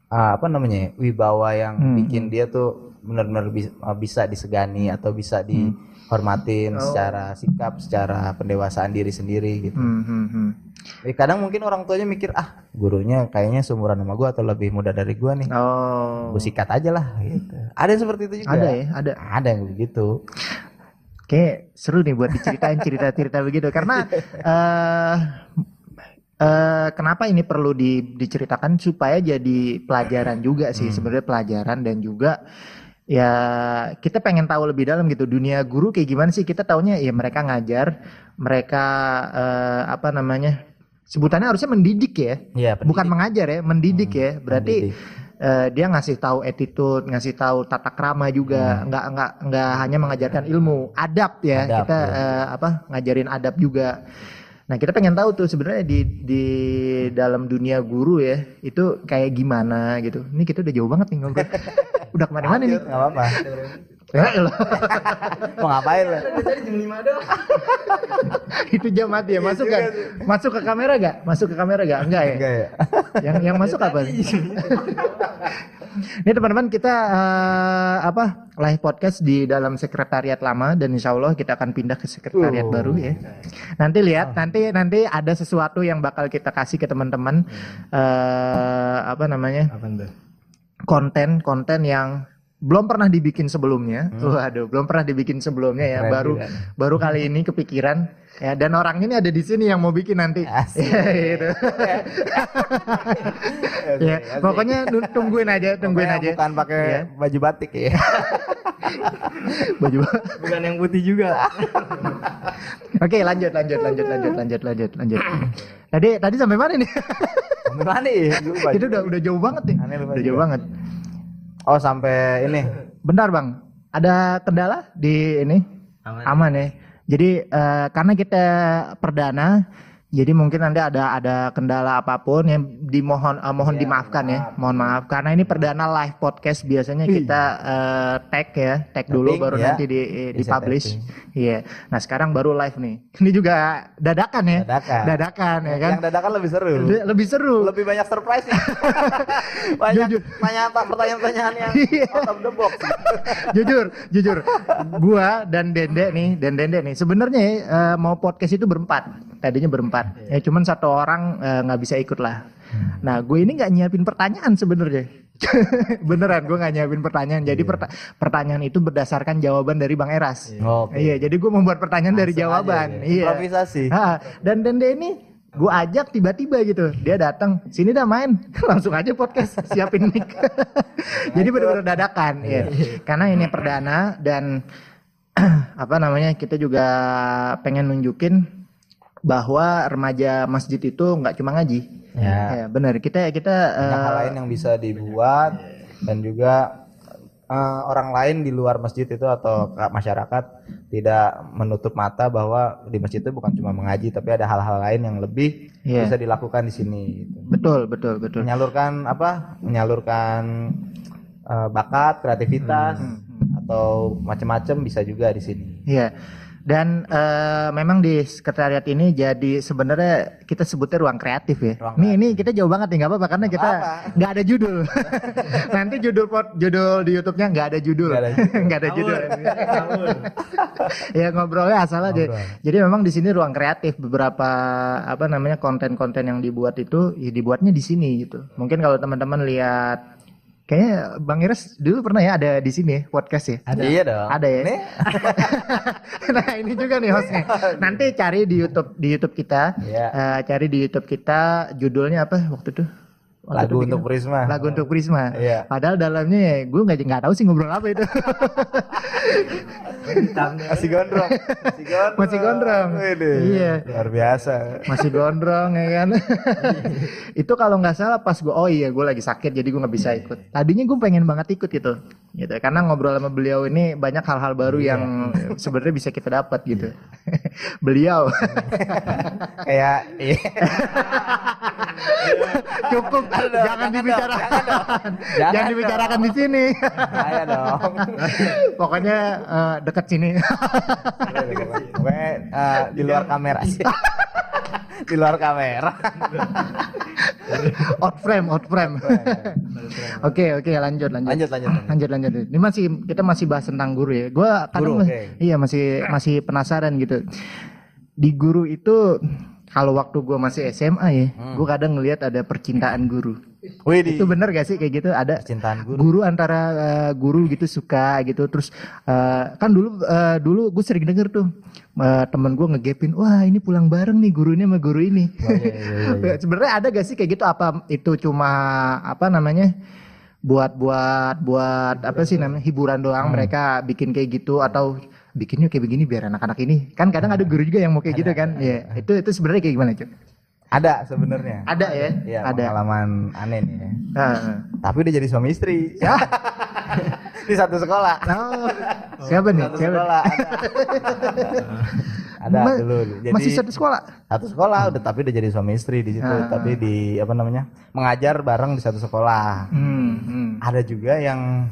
apa namanya ya, wibawa yang Hmm. bikin dia tuh benar-benar ah, bisa disegani atau bisa dihormatin secara sikap secara pendewasaan diri sendiri gitu Hmm, hmm, hmm. Ya, kadang mungkin orang tuanya mikir ah gurunya kayaknya seumuran sama gua atau lebih muda dari gua nih Oh. gue sikat aja lah gitu ada yang seperti itu juga Ada ya, ada. ada yang begitu Kayak seru nih buat diceritain cerita-cerita begitu karena eh eh, kenapa ini perlu di- diceritakan? Supaya jadi pelajaran juga sih sebenarnya pelajaran dan juga ya kita pengen tahu lebih dalam gitu. Dunia guru kayak gimana sih? Kita taunya ya mereka ngajar mereka eh, apa namanya sebutannya harusnya mendidik ya. Iya, bukan mengajar ya mendidik ya. Berarti mendidik. eh, dia ngasih tahu attitude ngasih tahu tata krama juga. Nggak nggak nggak hanya mengajarkan ilmu adab ya. Adab, kita ya. eh, apa ngajarin adab juga nah kita pengen tahu tuh sebenarnya di di dalam dunia guru ya itu kayak gimana gitu. Ini kita udah jauh banget nih ngobrol. Udah ke mana-mana nih. Lanjut, nggak apa-apa Ya elah. mau ngapain lah Tadi jam 5 doang. itu jam mati ya masuk kan masuk ke kamera gak masuk ke kamera gak enggak ya enggak ya yang yang masuk apa nih? Ini teman-teman kita eh, apa live podcast di dalam sekretariat lama dan insya Allah kita akan pindah ke sekretariat Oh. baru ya. Nanti lihat nanti nanti ada sesuatu yang bakal kita kasih ke teman-teman eh apa namanya Apa tuh? konten konten yang belum pernah dibikin sebelumnya. Waduh, belum pernah dibikin sebelumnya ya. Keren baru juga. baru kali ini kepikiran ya dan orang ini ada di sini yang mau bikin nanti. Asik. Ya, gitu. ya, pokoknya tungguin aja, tungguin Pokoknya aja. bukan pakai Iya. baju batik ya Baju. Bukan yang putih juga. Oke, lanjut lanjut lanjut lanjut lanjut lanjut lanjut. Tadi tadi sampai mana nih? Sampai mana ya Lupa Itu udah udah jauh banget nih. Aneh Udah jauh banget. Oh sampai ini Bentar, Bang. Ada kendala di ini? Aman. Aman ya. Jadi eh, karena kita perdana, jadi mungkin nanti ada ada kendala apa pun yang dimohon eh, mohon dimaafkan ya. Mohon maaf karena ini perdana live podcast biasanya kita eh, tag ya, tag dulu baru ya. nanti di publish. Iya. Nah, sekarang baru live nih. Ini juga dadakan ya. Dadakan. Dadakan ya kan. yang dadakan lebih seru Le- Lebih seru. lebih banyak surprise nya banyak Jujur. banyak pertanyaan-pertanyaan yang Iya. out of the box jujur, jujur. Gua dan Dende nih, dan Dende nih. Sebenarnya eh, mau podcast itu berempat. Tadinya berempat. Ya cuman satu orang eh, nggak bisa ikut lah. Nah, gue ini nggak nyiapin pertanyaan sebenarnya. Beneran, gue nggak nyiapin pertanyaan. Jadi perta- pertanyaan itu berdasarkan jawaban dari Bang Eras. Oke. Iya, jadi gue membuat pertanyaan dari Langsung jawaban. aja ya. Iya. Improvisasi. Ha, dan Dende ini gue ajak tiba-tiba gitu dia datang sini dah main langsung aja podcast siapin mic jadi benar-benar dadakan ya karena ini perdana dan apa namanya kita juga pengen nunjukin bahwa remaja masjid itu nggak cuma ngaji Ya. ya benar kita kita banyak hal eh, lain yang bisa dibuat dan juga eh, orang lain di luar masjid itu atau ka- masyarakat tidak menutup mata bahwa di masjid itu bukan cuma mengaji tapi ada hal-hal lain yang lebih Iya. bisa dilakukan di sini gitu. betul betul betul menyalurkan apa menyalurkan eh, bakat kreativitas Hmm. atau macam-macam bisa juga di sini Iya. Dan eh, memang di sekretariat ini jadi sebenarnya kita sebutnya ruang kreatif ya. Ruang Nih ini kita jauh banget nih nggak apa-apa karena kita apa-apa. nggak ada judul. Nanti judul pot, judul di YouTube-nya nggak ada judul. Nggak ada judul. Ada judul. Ya ngobrolnya asal aja. Ngobrol. Jadi memang di sini ruang kreatif beberapa apa namanya konten-konten yang dibuat itu ya dibuatnya di sini gitu. Mungkin kalau teman-teman lihat kayaknya Bang Iris dulu pernah ya ada di sini ya, podcast ya. iya dong Ada ya? Nih, nah ini juga nih hostnya. Nanti cari di YouTube di YouTube kita, Iya. Eh, cari di YouTube kita judulnya apa waktu itu? Lagu untuk Prisma lagu untuk Prisma. Iya. Padahal dalamnya ya gue nggak nggak tahu sih ngobrol apa itu. masih gondrong masih gondrong Masih gondrong. Iya. luar biasa Masih gondrong ya kan. itu kalau nggak salah pas gue oh iya gue lagi sakit jadi gue nggak bisa ikut. Tadinya gue pengen banget ikut gitu. Gitu karena ngobrol sama beliau ini banyak hal-hal baru yang sebenarnya bisa kita dapat gitu. beliau kayak iya. cukup Jangan dong, jangan jangan dibicarakan. dong, jangan dong. Jangan dibicarakan di sini. Saya dong Pokoknya eh, deket sini. Pokoknya eh, di luar kamera sih di luar kamera out frame, out frame. Oke, oke, lanjut, lanjut. lanjut lanjut lanjut. Lanjut, lanjut. Ini masih kita masih bahas tentang guru ya. Gua kadang Guru, oke. iya masih masih penasaran gitu. Di guru itu kalau waktu gua masih SMA ya, Hmm. gua kadang ngelihat ada percintaan guru. Wih Itu bener gak sih kayak gitu? Ada cintaan guru guru antara eh, guru gitu suka gitu terus eh, kan dulu eh, dulu gue sering denger tuh eh, temen gue ngegepin wah ini pulang bareng nih guru ini sama guru ini Oh, iya, iya, iya. sebenarnya ada gak sih kayak gitu apa itu cuma apa namanya buat buat buat apa sih namanya hiburan doang Hmm. mereka bikin kayak gitu atau bikinnya kayak begini biar anak-anak ini kan kadang ada guru juga yang mau kayak gitu kan ya itu itu sebenarnya kayak gimana cuy ada sebenarnya ada ya Iya, ada pengalaman aneh nih ya. Tapi udah jadi suami istri. Ya. di satu sekolah. Oh, siapa nih Satu siapa sekolah ada. ada Ma- dulu. Jadi masih satu sekolah satu sekolah udah tapi udah jadi suami istri di situ. Ah. Tapi di apa namanya? mengajar bareng di satu sekolah. hmm, hmm. Ada juga yang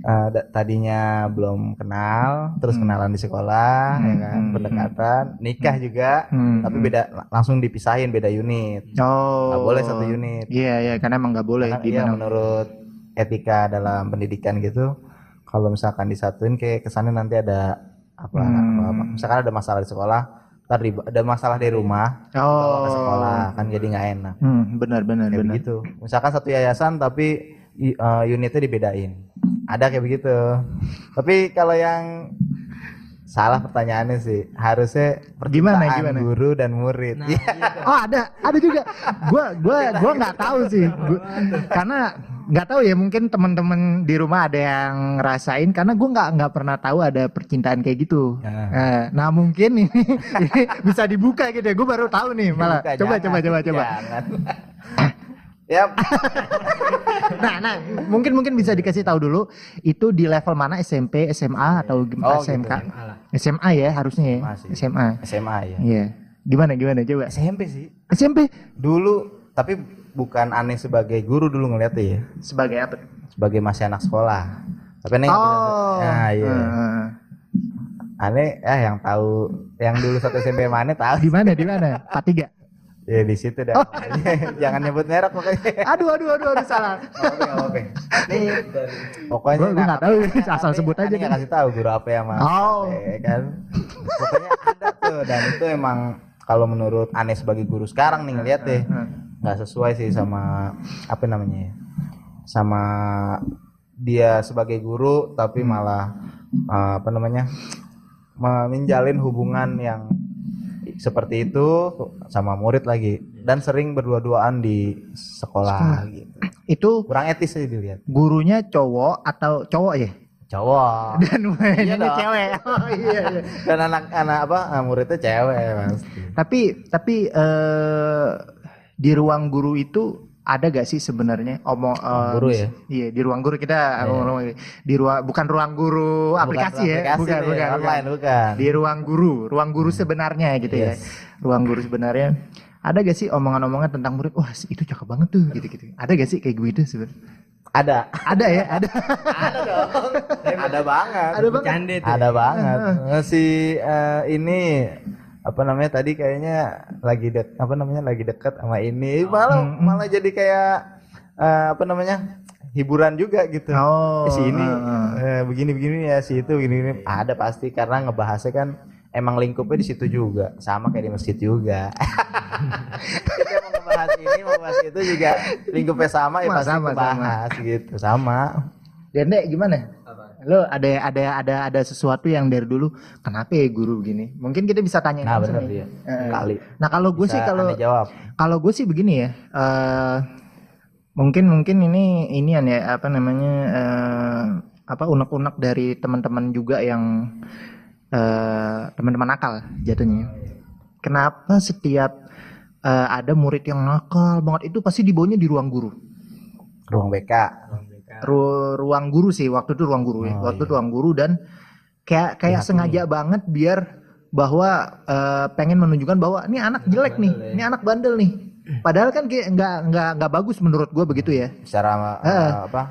da- tadinya belum kenal, terus kenalan di sekolah, ya kan, hmm, pendekatan, nikah juga, Hmm, tapi beda langsung dipisahin beda unit. Oh. Nggak boleh satu unit. Iya, iya, karena emang nggak boleh Karena iya menurut etika dalam pendidikan gitu kalau misalkan disatuin kayak kesannya nanti ada apa, Hmm. apa- apa. misalkan ada masalah di sekolah ntar di- ada masalah di rumah bawa ke sekolah Oh. kan jadi nggak enak Hmm, benar, benar, kayak benar. begitu misalkan satu yayasan tapi eh, unitnya dibedain ada kayak begitu tapi kalau yang salah pertanyaannya sih harusnya Gimana, percintaan gimana? guru dan murid Iya. Oh, ada, ada juga. Gua gua gua nggak tahu sih. Gua- karena nggak tahu ya mungkin teman-teman di rumah ada yang ngerasain karena gua nggak nggak pernah tahu ada percintaan kayak gitu. Ya. Eh, nah mungkin ini, ini bisa dibuka gitu ya. Gue baru tahu nih malah. Coba, jangan, coba coba coba. Yap. Nah, nah mungkin mungkin bisa dikasih tahu dulu itu di level mana SMP, SMA atau Oh, SMK? gitu. SMA ya harusnya ya. Masih. SMA. SMA ya. Iya. Gimana gimana coba? SMP sih. SMP Dulu tapi bukan aneh sebagai guru dulu ngeliatnya ya. sebagai apa? Sebagai masih anak sekolah. Tapi aneh Oh. Nah, iya. Heeh. Aneh eh yang tahu yang dulu satu SMP mana tahu. Di mana di mana? Pak tiga. Ya di situ dah. Jangan nyebut merek pokoknya. Aduh aduh aduh aduh salah. Oke, oke. Nih, pokoknya gua nggak tahu, asal sebut aja kan. kasih tahu guru apa yang mana. Oh. kan. Pokoknya ada tuh dan itu emang kalau menurut aneh sebagai guru sekarang nih ngeliat deh nggak sesuai sih sama apa namanya ya sama dia sebagai guru tapi malah eh, apa namanya menjalin hubungan yang seperti itu sama murid lagi dan sering berdua-duaan di sekolah gitu Itu kurang etis sih dilihat gurunya cowok atau cowok ya? cowok Dan Iya ini dong. cewek. Oh iya iya. dan anak-anak apa eh, muridnya cewek pasti Tapi tapi eh di ruang guru itu ada gak sih sebenarnya omong eh, Guru ya? Iya di ruang guru kita ngomong di ruang bukan ruang guru aplikasi ya, aplikasi bukan nih, bukan, online bukan. bukan Di ruang guru, ruang guru sebenarnya gitu Yes. ya. Ruang guru sebenarnya. Ada gak sih omongan-omongan tentang murid? Wah itu cakep banget tuh gitu-gitu. Ada gak sih kayak gitu sebenarnya? ada Ada ya, ada. ada dong ada banget Ada banget. Bercanda tuh. ada banget si eh, ini apa namanya tadi kayaknya lagi dek apa namanya lagi dekat sama ini. Malah Hmm, malah jadi kayak eh, apa namanya hiburan juga gitu. Oh, Eh, si ini heeh. eh, begini begini ya si itu begini, begini. Ada pasti karena ngebahasnya kan emang lingkupnya di situ juga. Sama kayak di masjid juga. Kita mau ngebahas ini mau bahas itu juga lingkupnya sama ya Sama, pasti sama, kebahas gitu. Sama. Dende gimana? Lo ada ada ada ada sesuatu yang dari dulu kenapa ya guru begini? Mungkin kita bisa tanya nah benar nih. dia Eh, kali Nah kalau gue sih kalau kalau gue sih begini ya. eh Mungkin mungkin ini inian ya apa namanya eh, apa unek-unek dari teman-teman juga yang eh, teman-teman nakal jatuhnya. Kenapa setiap eh, ada murid yang nakal banget itu pasti dibawanya di ruang guru. ruang BK Ru- ruang guru sih waktu itu ruang guru ya. Oh, Waktu itu iya. ruang guru dan kayak kayak Pihak sengaja banget biar bahwa eh, pengen menunjukkan bahwa ini anak jelek nih, ya. ini anak bandel nih. Padahal kan kayak nggak nggak nggak bagus menurut gue begitu ya. secara Eh. eh, apa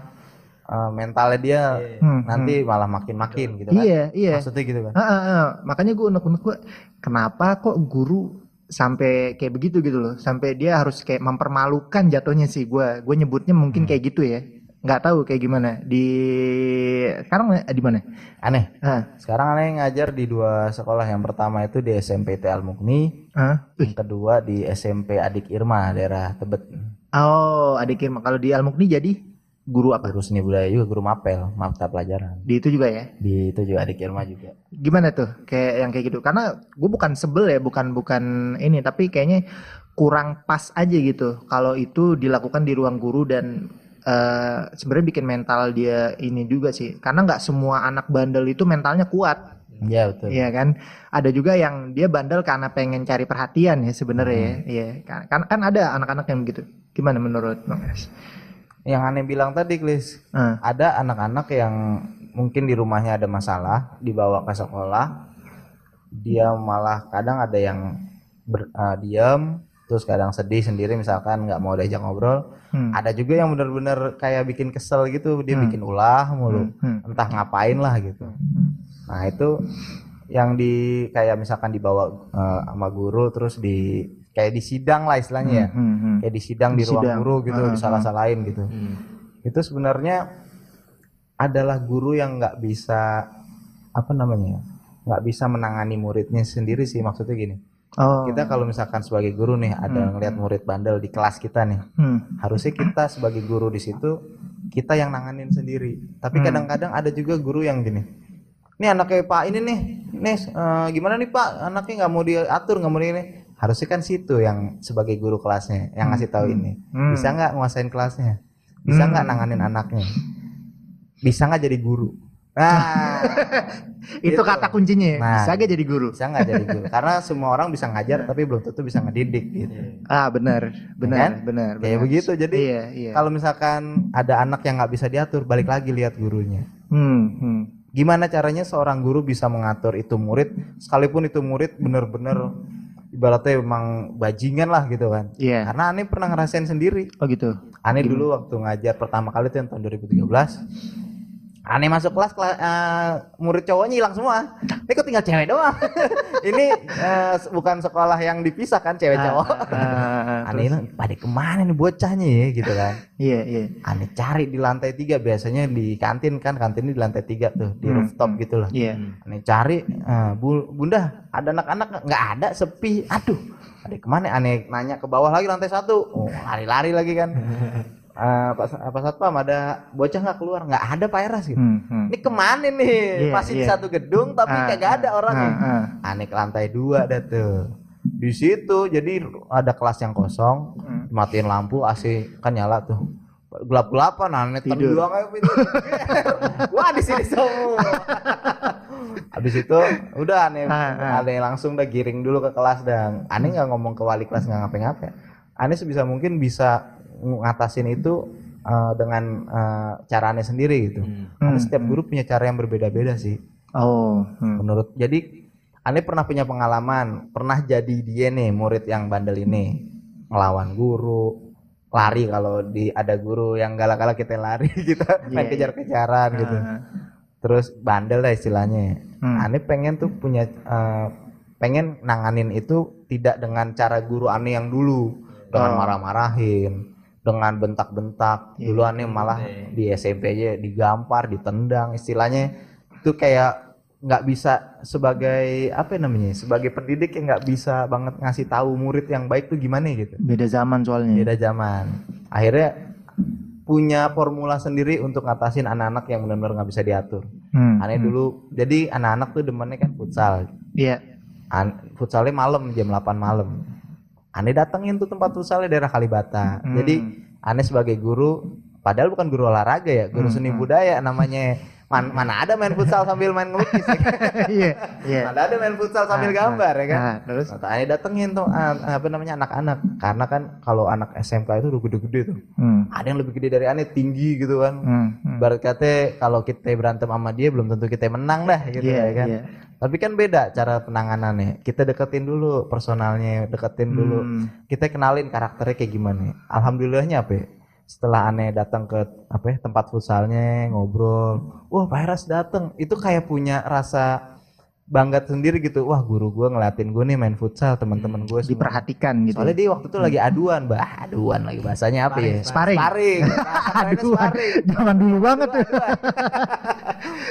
eh, mentalnya dia Hmm, nanti malah makin-makin gitu kan Iya iya. maksudnya gitu kan Ah, ah, ah. Makanya gue unek-unek gue kenapa kok guru sampai kayak begitu gitu loh, sampai dia harus kayak mempermalukan jatuhnya sih gue. Gue nyebutnya mungkin Hmm. kayak gitu ya. Nggak tahu kayak gimana di sekarang eh, di mana? aneh Ah, sekarang aneh ngajar di dua sekolah yang pertama itu di SMP Al Mukni yang kedua di SMP Adik Irma daerah Tebet Oh, adik Irma. Kalau di Almukni jadi guru apa? guru seni budaya juga guru mapel mata pelajaran Di itu juga ya. di itu juga Adik Irma juga Gimana tuh? Kayak yang kayak gitu. Karena gue bukan sebel ya, bukan bukan ini, tapi kayaknya kurang pas aja gitu. Kalau itu dilakukan di ruang guru dan eh, sebenarnya bikin mental dia ini juga sih. Karena nggak semua anak bandel itu mentalnya kuat. ya betul Iya kan? Ada juga yang dia bandel karena pengen cari perhatian ya sebenarnya ya. Iya. Kan, kan kan ada anak-anak yang begitu. Gimana menurut Bang Es? yang aneh bilang tadi Klis Ah, ada anak-anak yang mungkin di rumahnya ada masalah dibawa ke sekolah dia malah kadang ada yang ber, eh, diam terus kadang sedih sendiri misalkan nggak mau diajak ngobrol hmm. ada juga yang benar-benar kayak bikin kesel gitu dia Hmm. bikin ulah mulu Hmm. entah ngapain lah gitu nah itu yang di kayak misalkan dibawa eh, sama guru terus di kayak di sidang lah istilahnya ya Hmm, hmm, hmm. kayak di sidang di, Di ruang sidang. guru gitu Ah, disalah-salahin gitu itu sebenarnya adalah guru yang nggak bisa apa namanya ya, nggak bisa menangani muridnya sendiri sih maksudnya gini Oh. kita kalau misalkan sebagai guru nih ada ngeliat murid bandel di kelas kita nih Hmm. harusnya kita sebagai guru di situ kita yang nanganin sendiri tapi Hmm. kadang-kadang ada juga guru yang gini ini anaknya pak ini nih nih eh, gimana nih pak anaknya nggak mau diatur nggak mau di ini harusnya kan situ yang sebagai guru kelasnya yang ngasih tahu ini Hmm. bisa nggak nguasain kelasnya bisa nggak Hmm. nanganin anaknya bisa nggak jadi guru nah. Itu Gitu. kata kuncinya ya. Nah. bisa gak jadi guru? Bisa nggak jadi guru. Karena semua orang bisa ngajar tapi belum tentu bisa ngedidik gitu. Ah benar. Benar kan? benar kayak begitu. Jadi iya iya. kalau misalkan ada anak yang nggak bisa diatur balik lagi lihat gurunya. Hmm, hmm. gimana caranya seorang guru bisa mengatur itu murid sekalipun itu murid bener-bener ibaratnya emang bajingan lah gitu kan? Iya. Karena aneh pernah ngerasain sendiri. Oh gitu. Aneh dulu waktu ngajar pertama kali itu yang tahun 2013 aneh masuk kelas kela- eh, murid cowoknya hilang semua. Ini kok tinggal cewek doang? Ini eh, bukan sekolah yang dipisah kan cewek cowok. Ah, ah, ah, aneh bilang pada ke mana nih bocahnya ya gitu kan. Iya iya. Aneh cari di lantai tiga biasanya di kantin kan kantin di lantai tiga tuh di Hmm, rooftop gitu lah iya. Aneh cari eh, bu, bunda ada anak-anak nggak? nggak ada sepi. Aduh ada ke mana? Aneh nanya ke bawah lagi lantai satu. Oh lari-lari lagi kan Eh, pas apa satpam ada bocah nggak keluar nggak ada pak Eras gitu Hmm, hmm. ini ke mana nih Iya, masih di iya. satu gedung tapi Ah, kagak ada orangnya ah, ah. aneh ke lantai dua dah tuh di situ jadi ada kelas yang kosong Hmm. matiin lampu AC kan nyala tuh gelap gelapan aneh Tidur. kayak wah di sini semua habis itu udah aneh Ah, ah. aneh langsung udah giring dulu ke kelas dan aneh nggak ngomong ke wali kelas nggak ngapain-ngapain aneh sebisa mungkin bisa ngatasin itu eh, dengan eh, cara aneh sendiri gitu. Karena Hmm, setiap guru punya cara yang berbeda-beda sih. Oh hmm. menurut jadi aneh pernah punya pengalaman pernah jadi dia nih murid yang bandel ini. Ngelawan guru lari kalau di ada guru yang galak-galak kita lari kita main Iya, kejar-kejaran gitu. Ah, terus bandel lah istilahnya. Hmm. aneh pengen tuh punya eh, pengen nanganin itu tidak dengan cara guru aneh yang dulu. Dengan Oh. marah-marahin dengan bentak-bentak. Iya. dulu aneh malah di SMP aja digampar ditendang istilahnya. Itu kayak nggak bisa sebagai apa namanya sebagai pendidik yang nggak bisa banget ngasih tahu murid yang baik tuh gimana gitu. Beda zaman soalnya. Beda zaman. Akhirnya punya formula sendiri untuk ngatasin anak-anak yang benar-benar nggak bisa diatur. Hmm, aneh hmm. dulu jadi anak-anak tuh demennya kan futsal. Iya. An futsalnya malam jam 8 malam aneh datengin tuh tempat futsalnya daerah Kalibata Hmm. jadi aneh sebagai guru padahal bukan guru olahraga ya guru seni budaya namanya Man- mana ada main futsal sambil main ngelukis ya kan? Iya, iya. mana ada main futsal sambil Ah, gambar ya kan ah, terus? Nah, Aneh datengin tuh ah, apa namanya anak-anak karena kan kalau anak SMK itu udah gede-gede tuh Hmm. ada yang lebih gede dari aneh tinggi gitu kan Hmm. hmm. Barat kata kalau kita berantem sama dia belum tentu kita menang dah gitu Iya, ya kan. iya. Tapi kan beda cara penanganannya. Kita deketin dulu personalnya, deketin dulu. Hmm. Kita kenalin karakternya kayak gimana. Alhamdulillahnya apa? ya, Setelah aneh datang ke apa ya, tempat futsalnya ngobrol, wah Pak Heras datang. Itu kayak punya rasa bangga sendiri gitu. Wah guru gua ngeliatin gue nih main futsal, teman-teman gue semua. Diperhatikan gitu. Soalnya dia waktu itu lagi aduan, bah aduan lagi bahasanya apa ya? Sparring. Sparring. Aduh, zaman dulu banget tuh.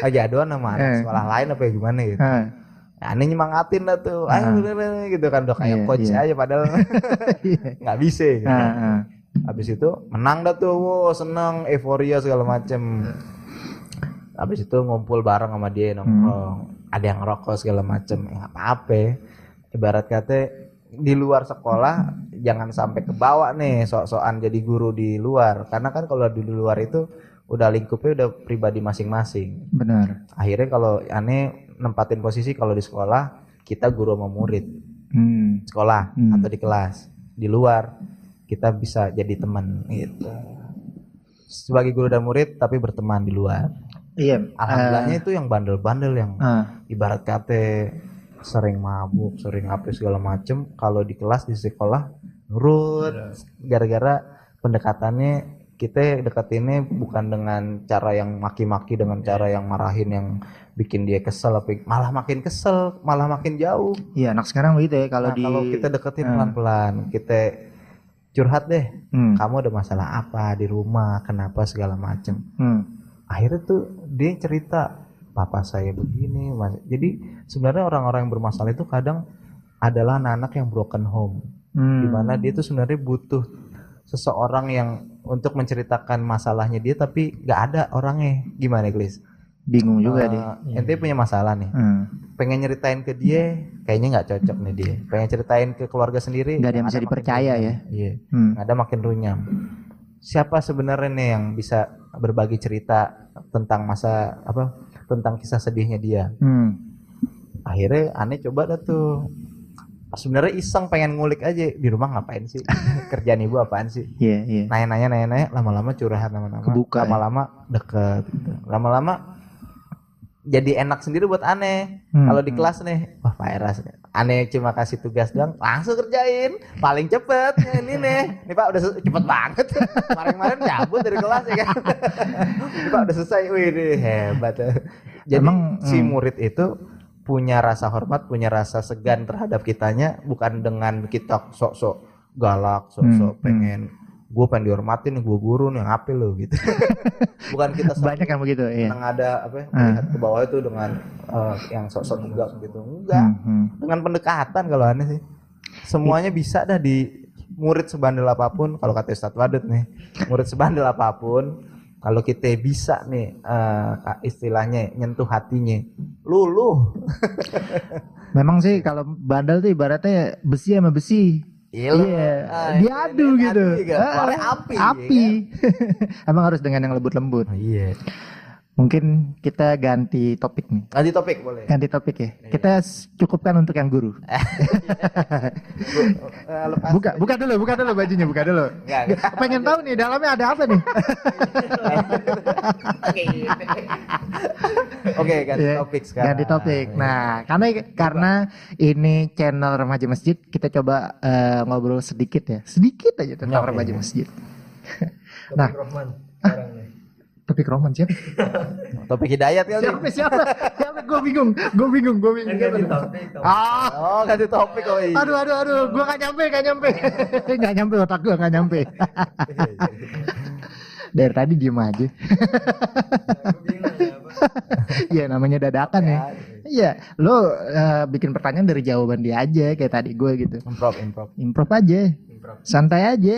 Lagi aduan sama anak Eh. sekolah lain apa ya gimana gitu. Ah. Ya, aneh nyemangatin dah tuh, ayo udah, udah, gitu kan udah kayak Iya, coach iya. aja padahal Iya. nggak bisa. Gitu. Habis itu menang dah tuh, wow, seneng, euforia segala macem. Habis itu ngumpul bareng sama dia nongkrong, ada yang rokok segala macem, ya nggak apa-apa. Ibarat kata di luar sekolah jangan sampai ke bawah nih sok-sokan jadi guru di luar, karena kan kalau di luar itu udah lingkupnya udah pribadi masing-masing Benar. akhirnya kalau aneh nempatin posisi kalau di sekolah kita guru sama murid Hmm. sekolah Hmm. atau di kelas di luar kita bisa jadi teman gitu sebagai guru dan murid tapi berteman di luar Iya. alhamdulillahnya itu yang bandel-bandel yang Ah. ibarat kata sering mabuk sering apa segala macem kalau di kelas di sekolah nurut gara-gara pendekatannya kita deketinnya bukan dengan cara yang maki-maki dengan cara yang marahin yang bikin dia kesel apa malah makin kesel malah makin jauh. Iya, anak sekarang begitu ya kalau Nah, di kalau kita deketin pelan-pelan kita curhat deh. Hmm. kamu ada masalah apa di rumah? Kenapa segala macem? Hmm. akhirnya tuh dia cerita papa saya begini mas jadi sebenarnya orang-orang yang bermasalah itu kadang adalah anak-anak yang broken home. Hmm. di mana dia tuh sebenarnya butuh seseorang yang untuk menceritakan masalahnya dia tapi nggak ada orangnya gimana Glis? bingung juga Eh, deh. ente punya masalah nih Hmm. pengen nyeritain ke dia kayaknya nggak cocok nih dia pengen ceritain ke keluarga sendiri Nggak ada yang bisa dipercaya ya. iya Hmm. ada makin runyam siapa sebenarnya nih yang bisa berbagi cerita tentang masa apa tentang kisah sedihnya dia Hmm. akhirnya aneh coba dah tuh sebenarnya iseng pengen ngulik aja di rumah ngapain sih kerjaan ibu apaan sih Iya, iya. nanya-nanya nanya-nanya lama-lama curhat lama-lama Kebuka ya? lama-lama deket gitu. lama-lama jadi enak sendiri buat aneh Hmm, kalau di hmm. kelas nih wah Pak Eras aneh cuma kasih tugas doang langsung kerjain paling cepet Ya, ini nih ini Pak udah cepet banget kemarin-kemarin cabut dari kelas ya kan ini Pak udah selesai wih ini hebat jadi Emang, si hmm. murid itu punya rasa hormat punya rasa segan terhadap kitanya bukan dengan kita sok-sok galak sok-sok Hmm, pengen gue pengen dihormatin nih gue guru nih ngapain lo gitu bukan kita Banyak yang begitu, iya. senang ada apa ya, Ah. melihat ke bawah itu dengan eh, yang sok-sok tegak gitu enggak Hmm, hmm. dengan pendekatan kalau aneh sih semuanya bisa dah di murid sebandel apa pun kalau kata Ustadz Wadud nih murid sebandel apa pun kalau kita bisa nih eh, istilahnya nyentuh hatinya luluh Memang sih kalau bandel tuh ibaratnya besi sama besi. Iya, Iya, ah, diadu gitu. adu juga. Ah, Keluarnya api, ya Api. Emang harus dengan yang lembut-lembut. Oh, iya Mungkin kita ganti topik nih. ganti topik boleh Ganti topik ya. Iya. Kita cukupkan untuk yang guru. Eh, lepas Buka, buka dulu, buka dulu bajunya, buka dulu. Enggak, enggak. Pengen tahu nih dalamnya ada apa nih? oke ganti Iya, topik sekarang Ganti topik. Nah, karena karena ini channel remaja masjid, kita coba eh, ngobrol sedikit ya, sedikit aja tentang Oke. remaja masjid. Nah. Topik Roman siapa? topik hidayat kali Siapa? Siapa? Siapa? Gue bingung, gue bingung, gue bingung. Ganti topik. Ah, oh ganti topik oh iya aduh, aduh, aduh, gue gak nyampe, gak nyampe, gak nyampe otak gue gak nyampe. Dari tadi diem aja. Ya. Iya namanya dadakan ya. Iya, lo eh, bikin pertanyaan dari jawaban dia aja kayak tadi gue gitu. improv improv Improv aja, Improv. santai aja.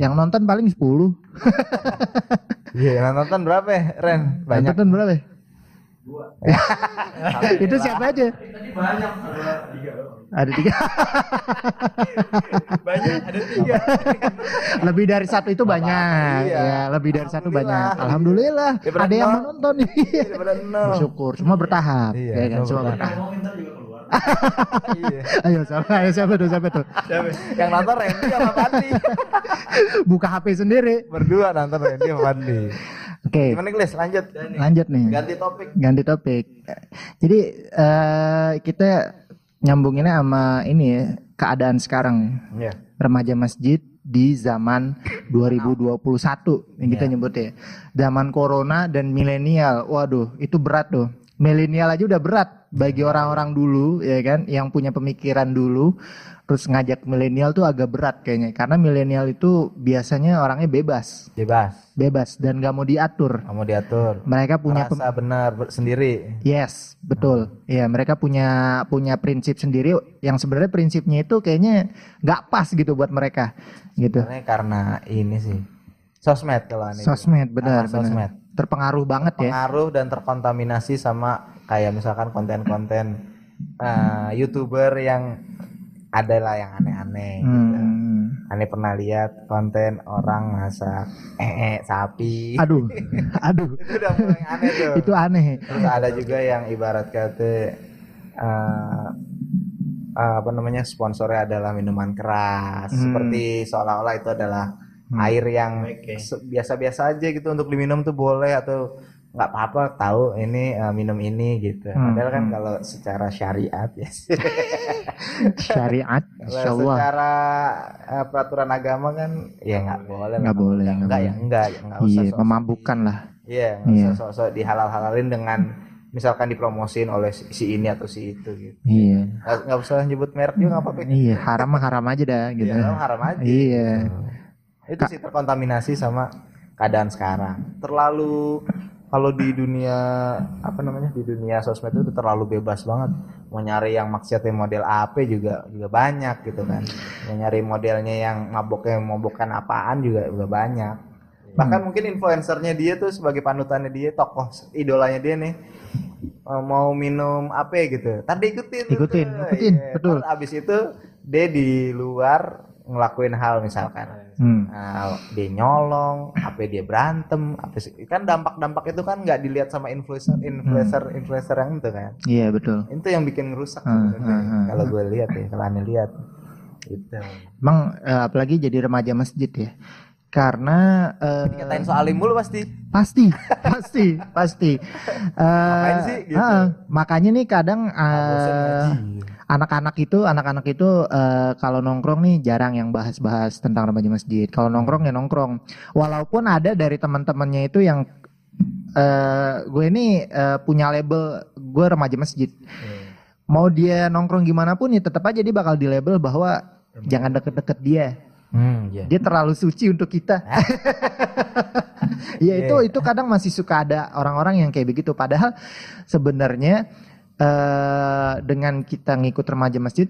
Yang nonton paling 10 Iya, yang nonton berapa ya, Ren? Yang Banyak. nonton berapa? ya? itu siapa aja? Tadi banyak ada tiga. Ada tiga. Banyak ada tiga. lebih dari satu itu banyak. Iya. Ya, lebih dari satu banyak. Alhamdulillah. Daripada Ada yang nol. menonton. Nol. Bersyukur. Semua bertahap. Iya, ya kan, semua semua bertahap. Iya. Ayo siapa? Ayo siapa tuh? Siapa tuh? Yang nonton Randy sama Fadli. Buka HP sendiri. Berdua nonton Randy sama Fadli. Oke. Gimana Gles? Lanjut. Lanjut nih. Ganti topik. ganti topik. Jadi eh kita nyambunginnya sama ini ya, keadaan sekarang ya. Iya. Remaja masjid di zaman 2021 yang kita Iya. nyebut ya. Zaman corona dan milenial. Waduh, itu berat tuh. Milenial aja udah berat bagi orang-orang dulu ya kan yang punya pemikiran dulu terus ngajak milenial tuh agak berat kayaknya karena milenial itu biasanya orangnya bebas Bebas. bebas dan gak mau diatur Kamu diatur. mereka punya pem- Merasa benar sendiri. Yes, betul. Iya, mereka punya punya prinsip sendiri yang sebenarnya prinsipnya itu kayaknya nggak pas gitu buat mereka, gitu. Sebenarnya karena ini sih. Sosmed kalau aneh. Sosmed, benar, sosmed. Terpengaruh banget ya. Pengaruh dan terkontaminasi sama kayak misalkan konten-konten eh, youtuber yang adalah yang aneh-aneh gitu. Hmm. Aneh pernah lihat konten orang masak ee sapi. Aduh, aduh, itu udah mulai aneh tuh. itu aneh. Terus ada juga yang ibarat kata eh, eh, apa namanya sponsornya adalah minuman keras, Hmm. seperti seolah-olah itu adalah Hmm. air yang biasa-biasa aja gitu untuk diminum tuh boleh atau nggak apa-apa tahu ini eh, minum ini gitu. Hmm, Padahal kan hmm. kalau secara syariat ya. Syariat, insya Kalau Allah. secara eh, peraturan agama kan ya nggak boleh. Nggak boleh, Enggak, nggak ya enggak, ya enggak usah Iya, memabukkan lah. Iya, nggak Iya. usah sok-sok dihalal-halalin dengan misalkan dipromosin oleh si ini atau si itu gitu. Iya, Nggak, usah nyebut merek juga nggak apa-apa. iya, haram haram aja dah, gitu. Iya, orang haram aja. Iya. Itu sih terkontaminasi sama keadaan sekarang. Terlalu kalau di dunia apa namanya di dunia sosmed itu terlalu bebas banget. Mau nyari yang maksiatnya model AP juga juga banyak gitu kan. Mau nyari modelnya yang maboknya mabokkan apaan juga juga banyak. Bahkan mungkin influencernya dia tuh sebagai panutannya dia, tokoh idolanya dia nih eh, mau minum apa gitu. Tadi ikutin. Ikutin, tuh. ikutin, Iya. betul. Ntar Abis itu dia di luar ngelakuin hal misalkan Hmm. Nah, dia nyolong, apa dia berantem, apa sih kan dampak-dampak itu kan nggak dilihat sama influencer, influencer, influencer yang itu kan. Iya, betul. Itu yang bikin rusak Hmm, hmm, hmm, Kalau gue lihat ya, kalau aneh lihat. Itu. Emang eh, apalagi jadi remaja masjid ya. Karena eh, Dikatain soal alim mulu pasti. pasti pasti pasti Eh, sih, gitu? heeh, makanya nih kadang eh, ngaji. Anak-anak itu anak-anak itu eh, kalau nongkrong nih jarang yang bahas-bahas tentang remaja masjid. Kalau nongkrong ya nongkrong. Walaupun ada dari teman-temannya itu yang eh, gue ini eh, punya label gue remaja masjid. Mau dia nongkrong gimana pun ya tetap aja dia bakal di label bahwa jangan deket-deket dia. Hmm, iya. dia terlalu suci untuk kita. ya itu itu kadang masih suka ada orang-orang yang kayak begitu. Padahal sebenarnya eh dengan kita ngikut remaja masjid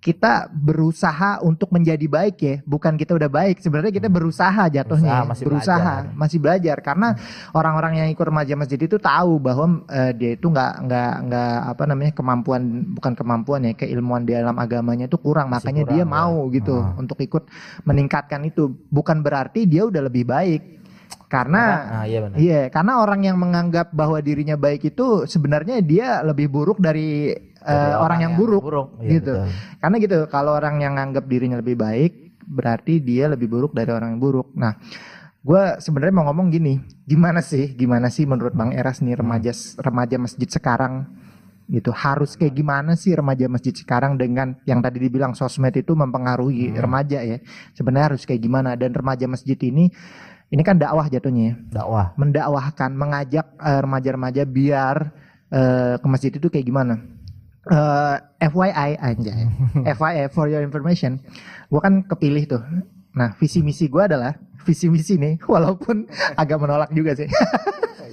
kita berusaha untuk menjadi baik ya, bukan kita udah baik. Sebenarnya kita berusaha jatuhnya, Berusaha, ya. masih berusaha, belajar. masih belajar. Karena orang-orang yang ikut remaja masjid itu tahu bahwa eh, dia itu nggak nggak nggak apa namanya kemampuan, bukan kemampuan ya, keilmuan di dalam agamanya itu kurang. Masih Makanya kurang, dia ya. mau gitu Hmm. untuk ikut meningkatkan itu. Bukan berarti dia udah lebih baik. Karena ah, iya benar. Iya, karena orang yang menganggap bahwa dirinya baik itu sebenarnya dia lebih buruk dari, Dari eh, orang, yang buruk. Iya, gitu. betul. Karena gitu, kalau orang yang nganggap dirinya lebih baik, berarti dia lebih buruk dari orang yang buruk. Nah, gue sebenarnya mau ngomong gini, gimana sih, gimana sih menurut Bang Eras nih remaja remaja masjid sekarang gitu harus kayak gimana sih remaja masjid sekarang dengan yang tadi dibilang sosmed itu mempengaruhi remaja ya sebenarnya harus kayak gimana dan remaja masjid ini ini kan dakwah jatuhnya ya Dakwah. mendakwahkan, mengajak eh, remaja-remaja biar eh, ke masjid itu kayak gimana? Eh, FYI anjay, FYI for your information, gua kan kepilih tuh. Nah visi misi gua adalah visi misi nih, walaupun agak menolak juga sih.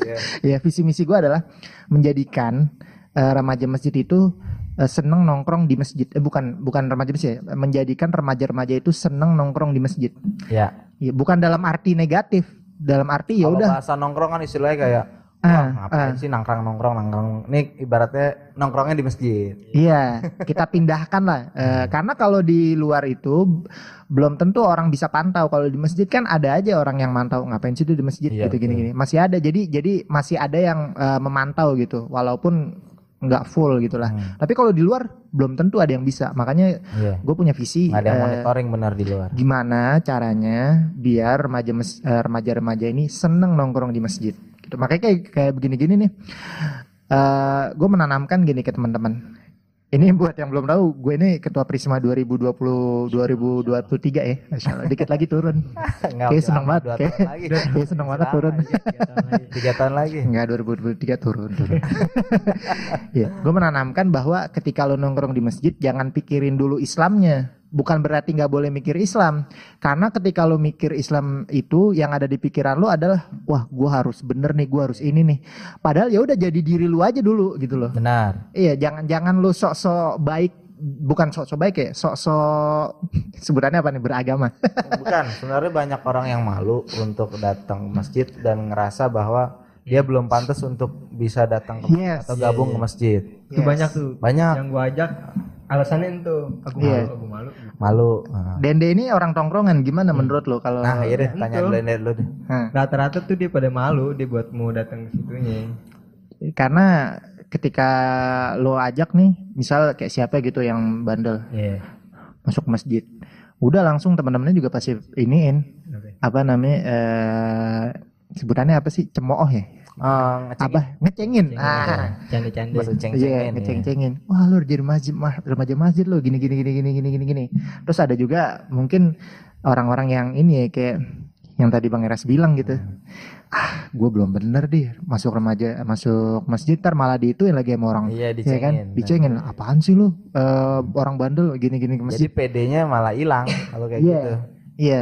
Iya. ya visi misi gua adalah menjadikan eh, remaja masjid itu seneng nongkrong di masjid. Eh, bukan bukan remaja masjid, ya, menjadikan remaja-remaja itu seneng nongkrong di masjid. Ya. Ya, bukan dalam arti negatif, dalam arti ya udah bahasa nongkrong kan istilahnya kayak Ah, ngapain sih nongkrong nongkrong nongkrong ini ibaratnya nongkrongnya di masjid Iya, kita pindahkan lah. Eh, karena kalau di luar itu belum tentu orang bisa pantau. Kalau di masjid kan ada aja orang yang mantau ngapain sih itu di masjid Iya, gitu gini-gini. Masih ada. Jadi jadi masih ada yang eh, memantau gitu. Walaupun nggak full gitulah. Hmm. Tapi kalau di luar belum tentu ada yang bisa. Makanya iya gue punya visi. ada eh, monitoring benar di luar gimana caranya biar remaja mes- eh, remaja-remaja ini seneng nongkrong di masjid gitu makanya kayak kayak begini-gini nih Eh gue menanamkan gini ke teman-teman ini buat yang belum tahu gue ini ketua Prisma 2020 2023 ya. Masya Allah dikit lagi turun. Kayak seneng banget kayak seneng banget turun. Tiga tahun lagi. Enggak 2023 turun turun. ya, gue menanamkan bahwa ketika lo nongkrong di masjid jangan pikirin dulu Islamnya. Bukan berarti nggak boleh mikir Islam, karena ketika lo mikir Islam itu yang ada di pikiran lo adalah wah gue harus bener nih, gue harus ini nih. Padahal ya udah jadi diri lu aja dulu gitu loh. benar Iya, jangan jangan lu sok-sok baik, bukan sok-sok baik ya, sok-sok sebutannya apa nih beragama. bukan sebenarnya banyak orang yang malu untuk datang ke masjid dan ngerasa bahwa dia belum pantas untuk bisa datang ke masjid Yes. atau gabung ke masjid Itu Yes. banyak tuh. banyak Yang gua ajak alasannya itu aku Iya. malu, aku malu. malu nah, Dende ini orang tongkrongan gimana menurut lo kalau nah iya deh tanya dulu dulu deh. Rata-rata tuh dia pada malu dia buat mau datang ke situnya. karena ketika lo ajak nih misal kayak siapa gitu yang bandel Iya. masuk masjid udah langsung teman-temannya juga pasti iniin Oke. apa namanya eh sebutannya apa sih cemooh ya Oh, ngecengin. apa ngecengin ah Canda-canda. Bahasa ceng-cengin, iya ya. ngeceng-cengin wah lo jadi masjid mah remaja masjid lo gini gini gini gini gini gini gini terus ada juga mungkin orang-orang yang ini ya kayak yang tadi bang Eras bilang gitu ah gue belum bener deh masuk remaja masuk masjid ntar malah di itu yang lagi sama orang Iya Iya kan? dicengin. Dicengin. Apaan sih lu? Eh, orang bandel gini-gini ke Jadi masjid. PD-nya malah hilang kalau kayak Iya. gitu. Iya.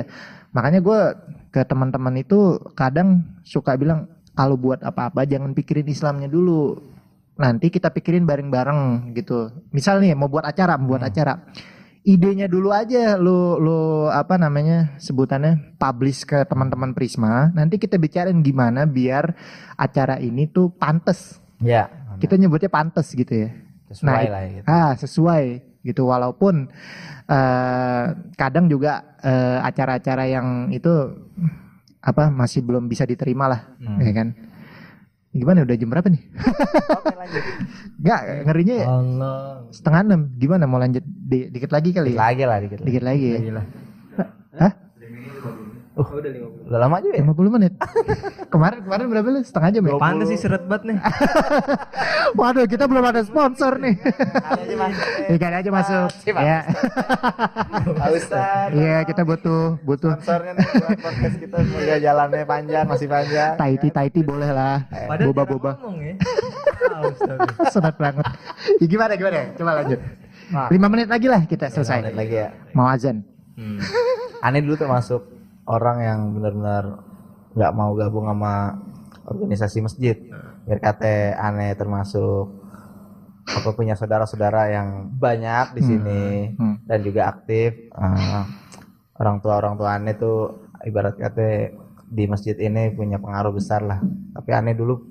Makanya gue ke teman-teman itu kadang suka bilang kalau buat apa-apa jangan pikirin Islamnya dulu. Nanti kita pikirin bareng-bareng gitu. Misal nih mau buat acara, mau buat Hmm. acara. Idenya dulu aja lu lu apa namanya sebutannya publish ke teman-teman Prisma. Nanti kita bicarain gimana biar acara ini tuh pantes. Ya. Kita nyebutnya pantes gitu ya. sesuai Nah, lah gitu. Ah, sesuai gitu walaupun eh, kadang juga eh, acara-acara yang itu apa masih belum bisa diterima lah, Hmm. ya kan? Gimana udah jam berapa nih? Oke lanjut. Enggak, ngerinya Allah. setengah enam. Gimana mau lanjut Di- dikit lagi kali Dikit ya? lagi lah dikit lagi. Dikit lagi ya. Hah? Oh, udah 50. Udah lama juga ya? 50 menit. kemarin kemarin berapa lu? Setengah jam ya? Pantes sih seret banget nih. Waduh, kita belum ada sponsor nih. Kali aja masuk. Ikan aja masuk. Ya. Ustaz. Iya, kita butuh butuh Sponsornya nih buat podcast kita semoga jalannya panjang masih panjang. Taiti Taiti boleh lah. Padahal Boba jarang boba. ngomong ya. Ah, banget. Ya, gimana gimana? Coba lanjut. Nah. Lima menit lagi lah kita Menit selesai. lagi ya. Mau azan. Hmm. Aneh dulu termasuk orang yang benar-benar nggak mau gabung sama organisasi masjid. Biar kata aneh termasuk apa punya saudara-saudara yang banyak di sini Hmm. dan juga aktif. Eh, orang tua orang tua aneh tuh ibarat kata di masjid ini punya pengaruh besar lah. Tapi aneh dulu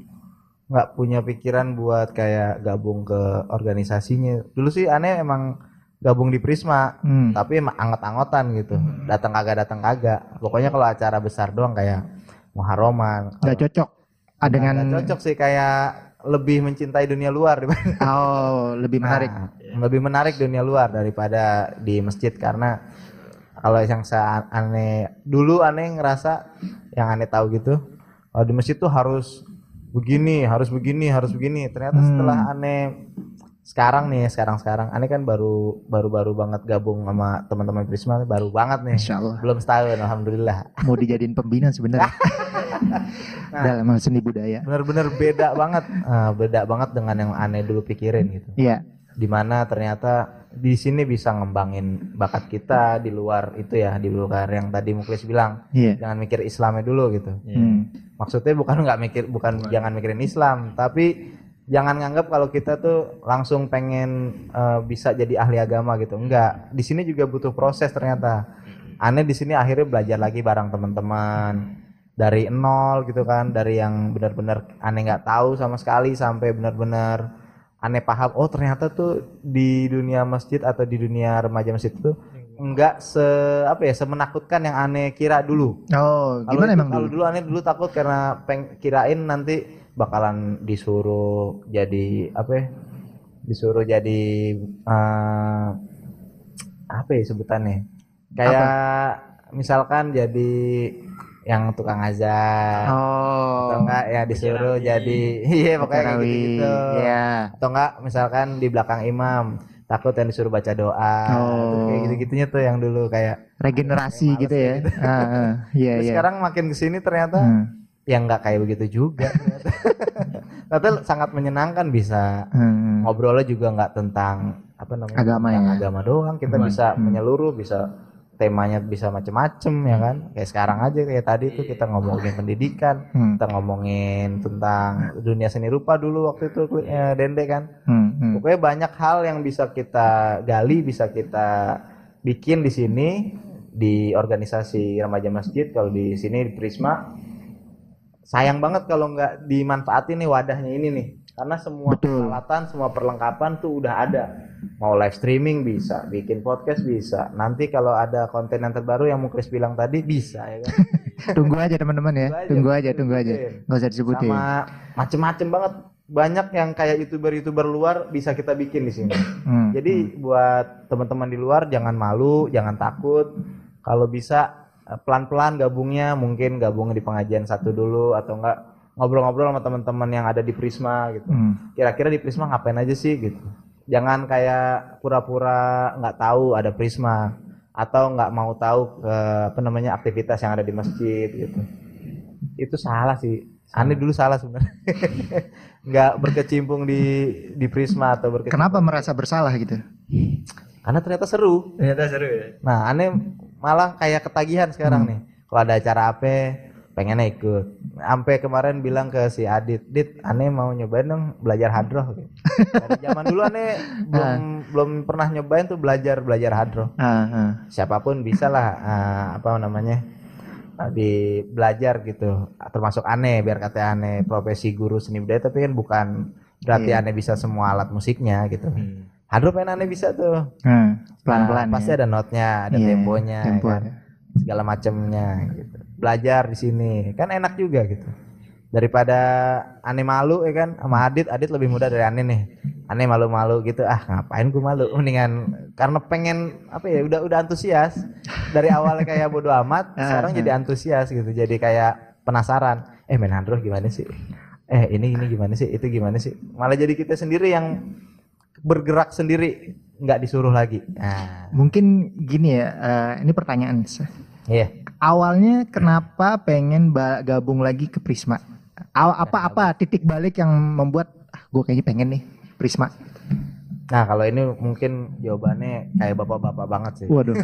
nggak punya pikiran buat kayak gabung ke organisasinya. Dulu sih aneh emang gabung di Prisma, Hmm. tapi emang angot-angotan gitu. Datang kagak datang kagak. Pokoknya kalau acara besar doang kayak Muharraman. Nggak cocok. Ah, dengan Nggak cocok sih kayak lebih mencintai dunia luar oh lebih menarik. Nah, lebih menarik dunia luar daripada di masjid karena kalau yang saya aneh dulu aneh ngerasa yang aneh tahu gitu kalau di masjid tuh harus begini harus begini harus begini ternyata Hmm. setelah aneh sekarang nih sekarang sekarang aneh kan baru baru baru banget gabung sama teman-teman Prisma baru banget nih Insya Allah. belum setahun alhamdulillah Mau dijadiin pembina sebenarnya. Dalam seni budaya. bener-bener beda banget Ah, beda banget dengan yang aneh dulu pikirin gitu Iya. di mana ternyata di sini bisa ngembangin bakat kita di luar itu ya di luar yang tadi Muklis bilang Iya. jangan mikir Islamnya dulu gitu Hmm. maksudnya bukan nggak mikir bukan jangan mikirin Islam tapi jangan nganggap kalau kita tuh langsung pengen eh, bisa jadi ahli agama gitu. Enggak. Di sini juga butuh proses ternyata. Aneh di sini akhirnya belajar lagi bareng teman-teman. Dari nol gitu kan dari yang benar-benar aneh nggak tahu sama sekali sampai benar-benar aneh paham oh ternyata tuh di dunia masjid atau di dunia remaja masjid itu enggak se apa ya semenakutkan yang aneh kira dulu. Oh, kalau gimana itu- emang kalau dulu? dulu aneh dulu takut karena peng kirain nanti bakalan disuruh jadi apa ya? Disuruh jadi eh, apa ya sebutannya? Kayak misalkan jadi yang tukang azan Oh, atau enggak ya disuruh jadi iya pokoknya kayak tarawih. gitu-gitu. Iya. Atau enggak misalkan di belakang imam takut yang disuruh baca doa Oh. kayak gitu-gitunya tuh yang dulu kayak Regenerasi gitu ya. Ah, ah. Iya, Terus iya. sekarang makin ke sini ternyata Hmm, yang nggak kayak begitu juga. Ternyata sangat menyenangkan bisa hmm. ngobrolnya juga nggak tentang apa namanya Agama ya? agama doang kita Hmm. bisa Hmm. menyeluruh bisa temanya bisa macem-macem ya kan kayak sekarang aja kayak tadi tuh kita ngomongin pendidikan Hmm, kita ngomongin tentang dunia seni rupa dulu waktu itu eh, Dende kan hmm, hmm. pokoknya banyak hal yang bisa kita gali bisa kita bikin di sini di organisasi remaja masjid kalau di sini di Prisma sayang banget kalau nggak dimanfaatin nih wadahnya ini nih karena semua Betul. peralatan semua perlengkapan tuh udah ada mau live streaming bisa bikin podcast bisa nanti kalau ada konten yang terbaru yang Mukris bilang tadi bisa ya kan Tunggu aja teman-teman ya. Tunggu aja, tunggu aja. Nggak usah disebutin. sama macem-macem banget banyak yang kayak youtuber-youtuber luar bisa kita bikin di sini Hmm, jadi buat teman-teman di luar jangan malu, jangan takut. Kalau bisa pelan-pelan gabungnya, mungkin gabung di pengajian satu dulu atau enggak ngobrol-ngobrol sama teman-teman yang ada di Prisma gitu. hmm. Kira-kira di Prisma ngapain aja sih gitu. Jangan kayak pura-pura nggak tahu ada Prisma atau nggak mau tahu ke apa namanya aktivitas yang ada di masjid gitu. Itu salah sih. Aneh dulu salah sebenarnya. nggak berkecimpung di di Prisma atau berkecimpung Kenapa merasa bersalah gitu? karena ternyata seru. Ternyata seru ya. Nah, aneh malah kayak ketagihan sekarang nih. Kalau ada acara apa, pengennya ikut. Sampai kemarin bilang ke si Adit, Dit, aneh mau nyobain dong belajar hadroh. Dari zaman dulu aneh belum belum pernah nyobain tuh belajar belajar hadroh. Ah, ah. Siapa pun bisa lah ah, apa namanya di belajar gitu. Termasuk aneh biar kata aneh profesi guru seni budaya tapi kan bukan berarti Iya. aneh bisa semua alat musiknya gitu. Hmm. Hadroh pengen aneh bisa tuh. Hmm, pelan-pelan Nah, pasti ya. ada notnya, ada Iya, temponya, ya tempo kan? segala macamnya gitu. Belajar di sini kan enak juga gitu. Daripada aneh malu ya kan sama Adit, Adit lebih muda dari aneh nih. Aneh malu-malu gitu, ah ngapain gue malu? Mendingan karena pengen apa ya udah udah antusias dari awalnya kayak bodo amat, Ah, sekarang ah. jadi antusias gitu. Jadi kayak penasaran. Eh main Android gimana sih? Eh ini ini gimana sih? Itu gimana sih? Malah jadi kita sendiri yang bergerak sendiri, nggak disuruh lagi. Nah, Mungkin gini ya, eh, ini pertanyaan. iya. Awalnya kenapa pengen gabung lagi ke Prisma? Aw- apa apa titik balik yang membuat ah, gue kayaknya pengen nih Prisma. Nah kalau ini mungkin jawabannya kayak bapak-bapak banget sih. Waduh.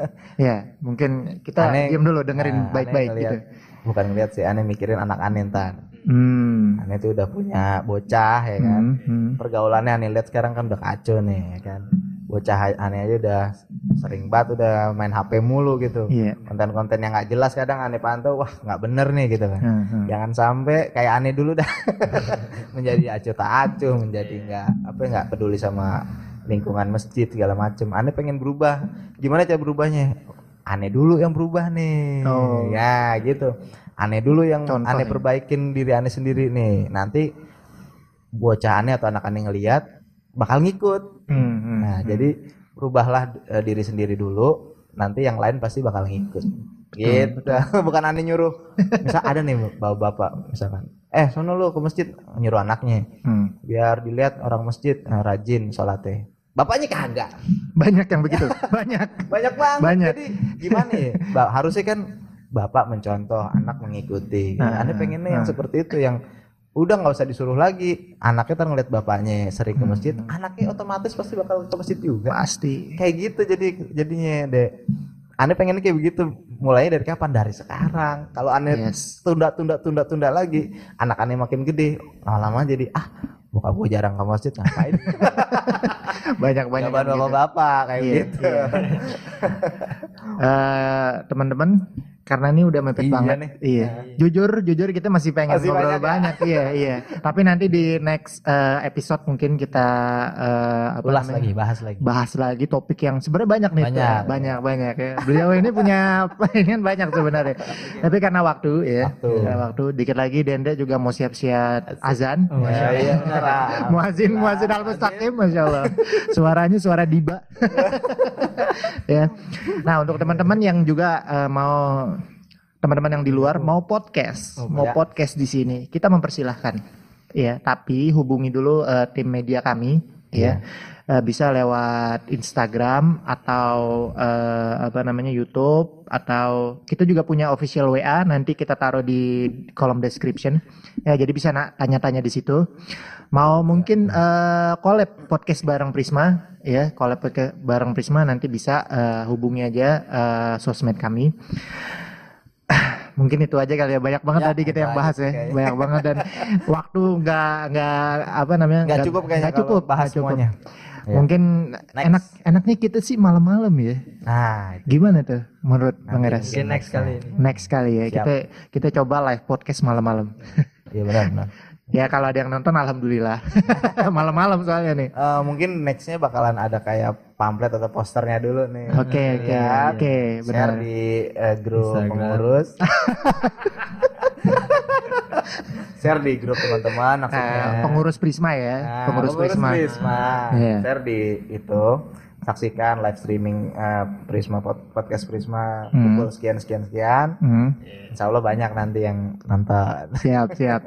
ya, mungkin kita Aneh- diam dulu dengerin Nah, baik-baik aneh gitu. Bukan ngeliat sih, aneh mikirin anak aneh ntar. Hmm. Aneh tuh udah punya bocah ya kan. Hmm, hmm. Pergaulannya aneh lihat sekarang kan udah kacau nih ya kan. Bocah aneh aja udah sering banget udah main HP mulu gitu. Iya. Konten-konten yang nggak jelas kadang aneh pantau, wah nggak bener nih gitu kan. Hmm, hmm. Jangan sampai kayak aneh dulu dah menjadi acuh tak acuh, menjadi nggak apa nggak peduli sama lingkungan masjid segala macem. Aneh pengen berubah. Gimana cara berubahnya? Aneh dulu yang berubah nih. Oh. Ya gitu. Aneh dulu yang Contoh aneh ya. perbaikin diri aneh sendiri nih. Nanti bocah aneh atau anak aneh ngeliat bakal ngikut. Hmm, hmm, Nah, hmm. jadi rubahlah eh, diri sendiri dulu, nanti yang lain pasti bakal ngikut. Gitu. Bukan aneh nyuruh. Misal ada nih bapak-bapak misalkan. Eh, sono lu ke masjid nyuruh anaknya Hmm. biar dilihat orang masjid eh, rajin sholatnya. Bapaknya kagak. Banyak yang begitu. Banyak. Banyak banget. Banyak. Jadi gimana ya? Harusnya kan bapak mencontoh, anak mengikuti. Ah, aneh pengennya yang ah. seperti itu yang udah nggak usah disuruh lagi. Anaknya ntar ngeliat bapaknya sering ke Hmm. masjid, anaknya otomatis pasti bakal ke masjid juga. Pasti. Kayak gitu jadi jadinya deh. Aneh pengennya kayak begitu. Mulainya dari kapan? Dari sekarang. Kalau aneh Yes. tunda tunda tunda tunda lagi, anak aneh makin gede, lama-lama jadi ah buka gue jarang ke masjid ngapain? Banyak-banyak. Jawaban yang gitu. bapak-bapak kayak Iya, gitu. iya. Eh, teman-teman karena ini udah mepet Iya banget. nih. Iya. Jujur, jujur kita masih pengen Masih ngobrol banyak ya? banyak. iya, iya. Tapi nanti di next eh, episode mungkin kita eh, apa Ulas namanya? lagi, bahas lagi. bahas lagi topik yang sebenarnya banyak nih Banyak. Tuh. banyak banyak ya beliau ini punya ini kan banyak sebenarnya tapi karena waktu ya Waktu. karena waktu dikit lagi Dende juga mau siap-siap azan Ya, iya, muazin muazin al mustaqim masya Allah suaranya suara diba ya nah untuk teman-teman yang juga eh, mau teman-teman yang di luar mau podcast mau ya. podcast di sini kita mempersilahkan. Ya tapi hubungi dulu eh, tim media kami ya. Eh, bisa lewat Instagram atau eh, apa namanya YouTube atau kita juga punya official WA nanti kita taruh di kolom description. Ya jadi bisa na- tanya-tanya di situ. Mau mungkin eh, collab podcast bareng Prisma ya collab bareng Prisma nanti bisa eh, hubungi aja eh, sosmed kami mungkin itu aja kali ya banyak banget Ya, tadi kita yang bahas ya kayaknya. banyak banget dan waktu nggak nggak apa namanya Nggak cukup kayaknya nggak cukup bahas nggak cukup. semuanya. Ya. mungkin Next. enak enaknya kita sih malam-malam ya Nah, itu. gimana tuh menurut Bang Eras Mungkin next kali ini. next kali ya Siap. kita kita coba live podcast malam-malam Iya benar benar. Ya kalau ada yang nonton alhamdulillah malam-malam soalnya nih Eh, mungkin nextnya bakalan ada kayak pamflet atau posternya dulu nih. Oke, oke, Ya, oke, benar. Share di eh, grup Instagram. pengurus. Share di grup teman-teman maksudnya. Eh, pengurus Prisma ya Nah, pengurus, Prisma, Iya. Share di itu saksikan live streaming eh, Prisma pod- podcast Prisma Hmm. pukul sekian sekian sekian. Hmm, Insya Allah banyak nanti yang nonton. siap siap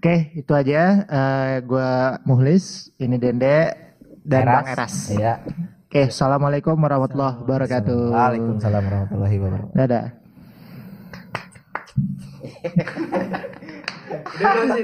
oke itu aja Eh, gua Muhlis ini Dende dan Bang Eras Iya. oke assalamualaikum warahmatullahi wabarakatuh Waalaikumsalam warahmatullahi wabarakatuh. dadah Udah, sih.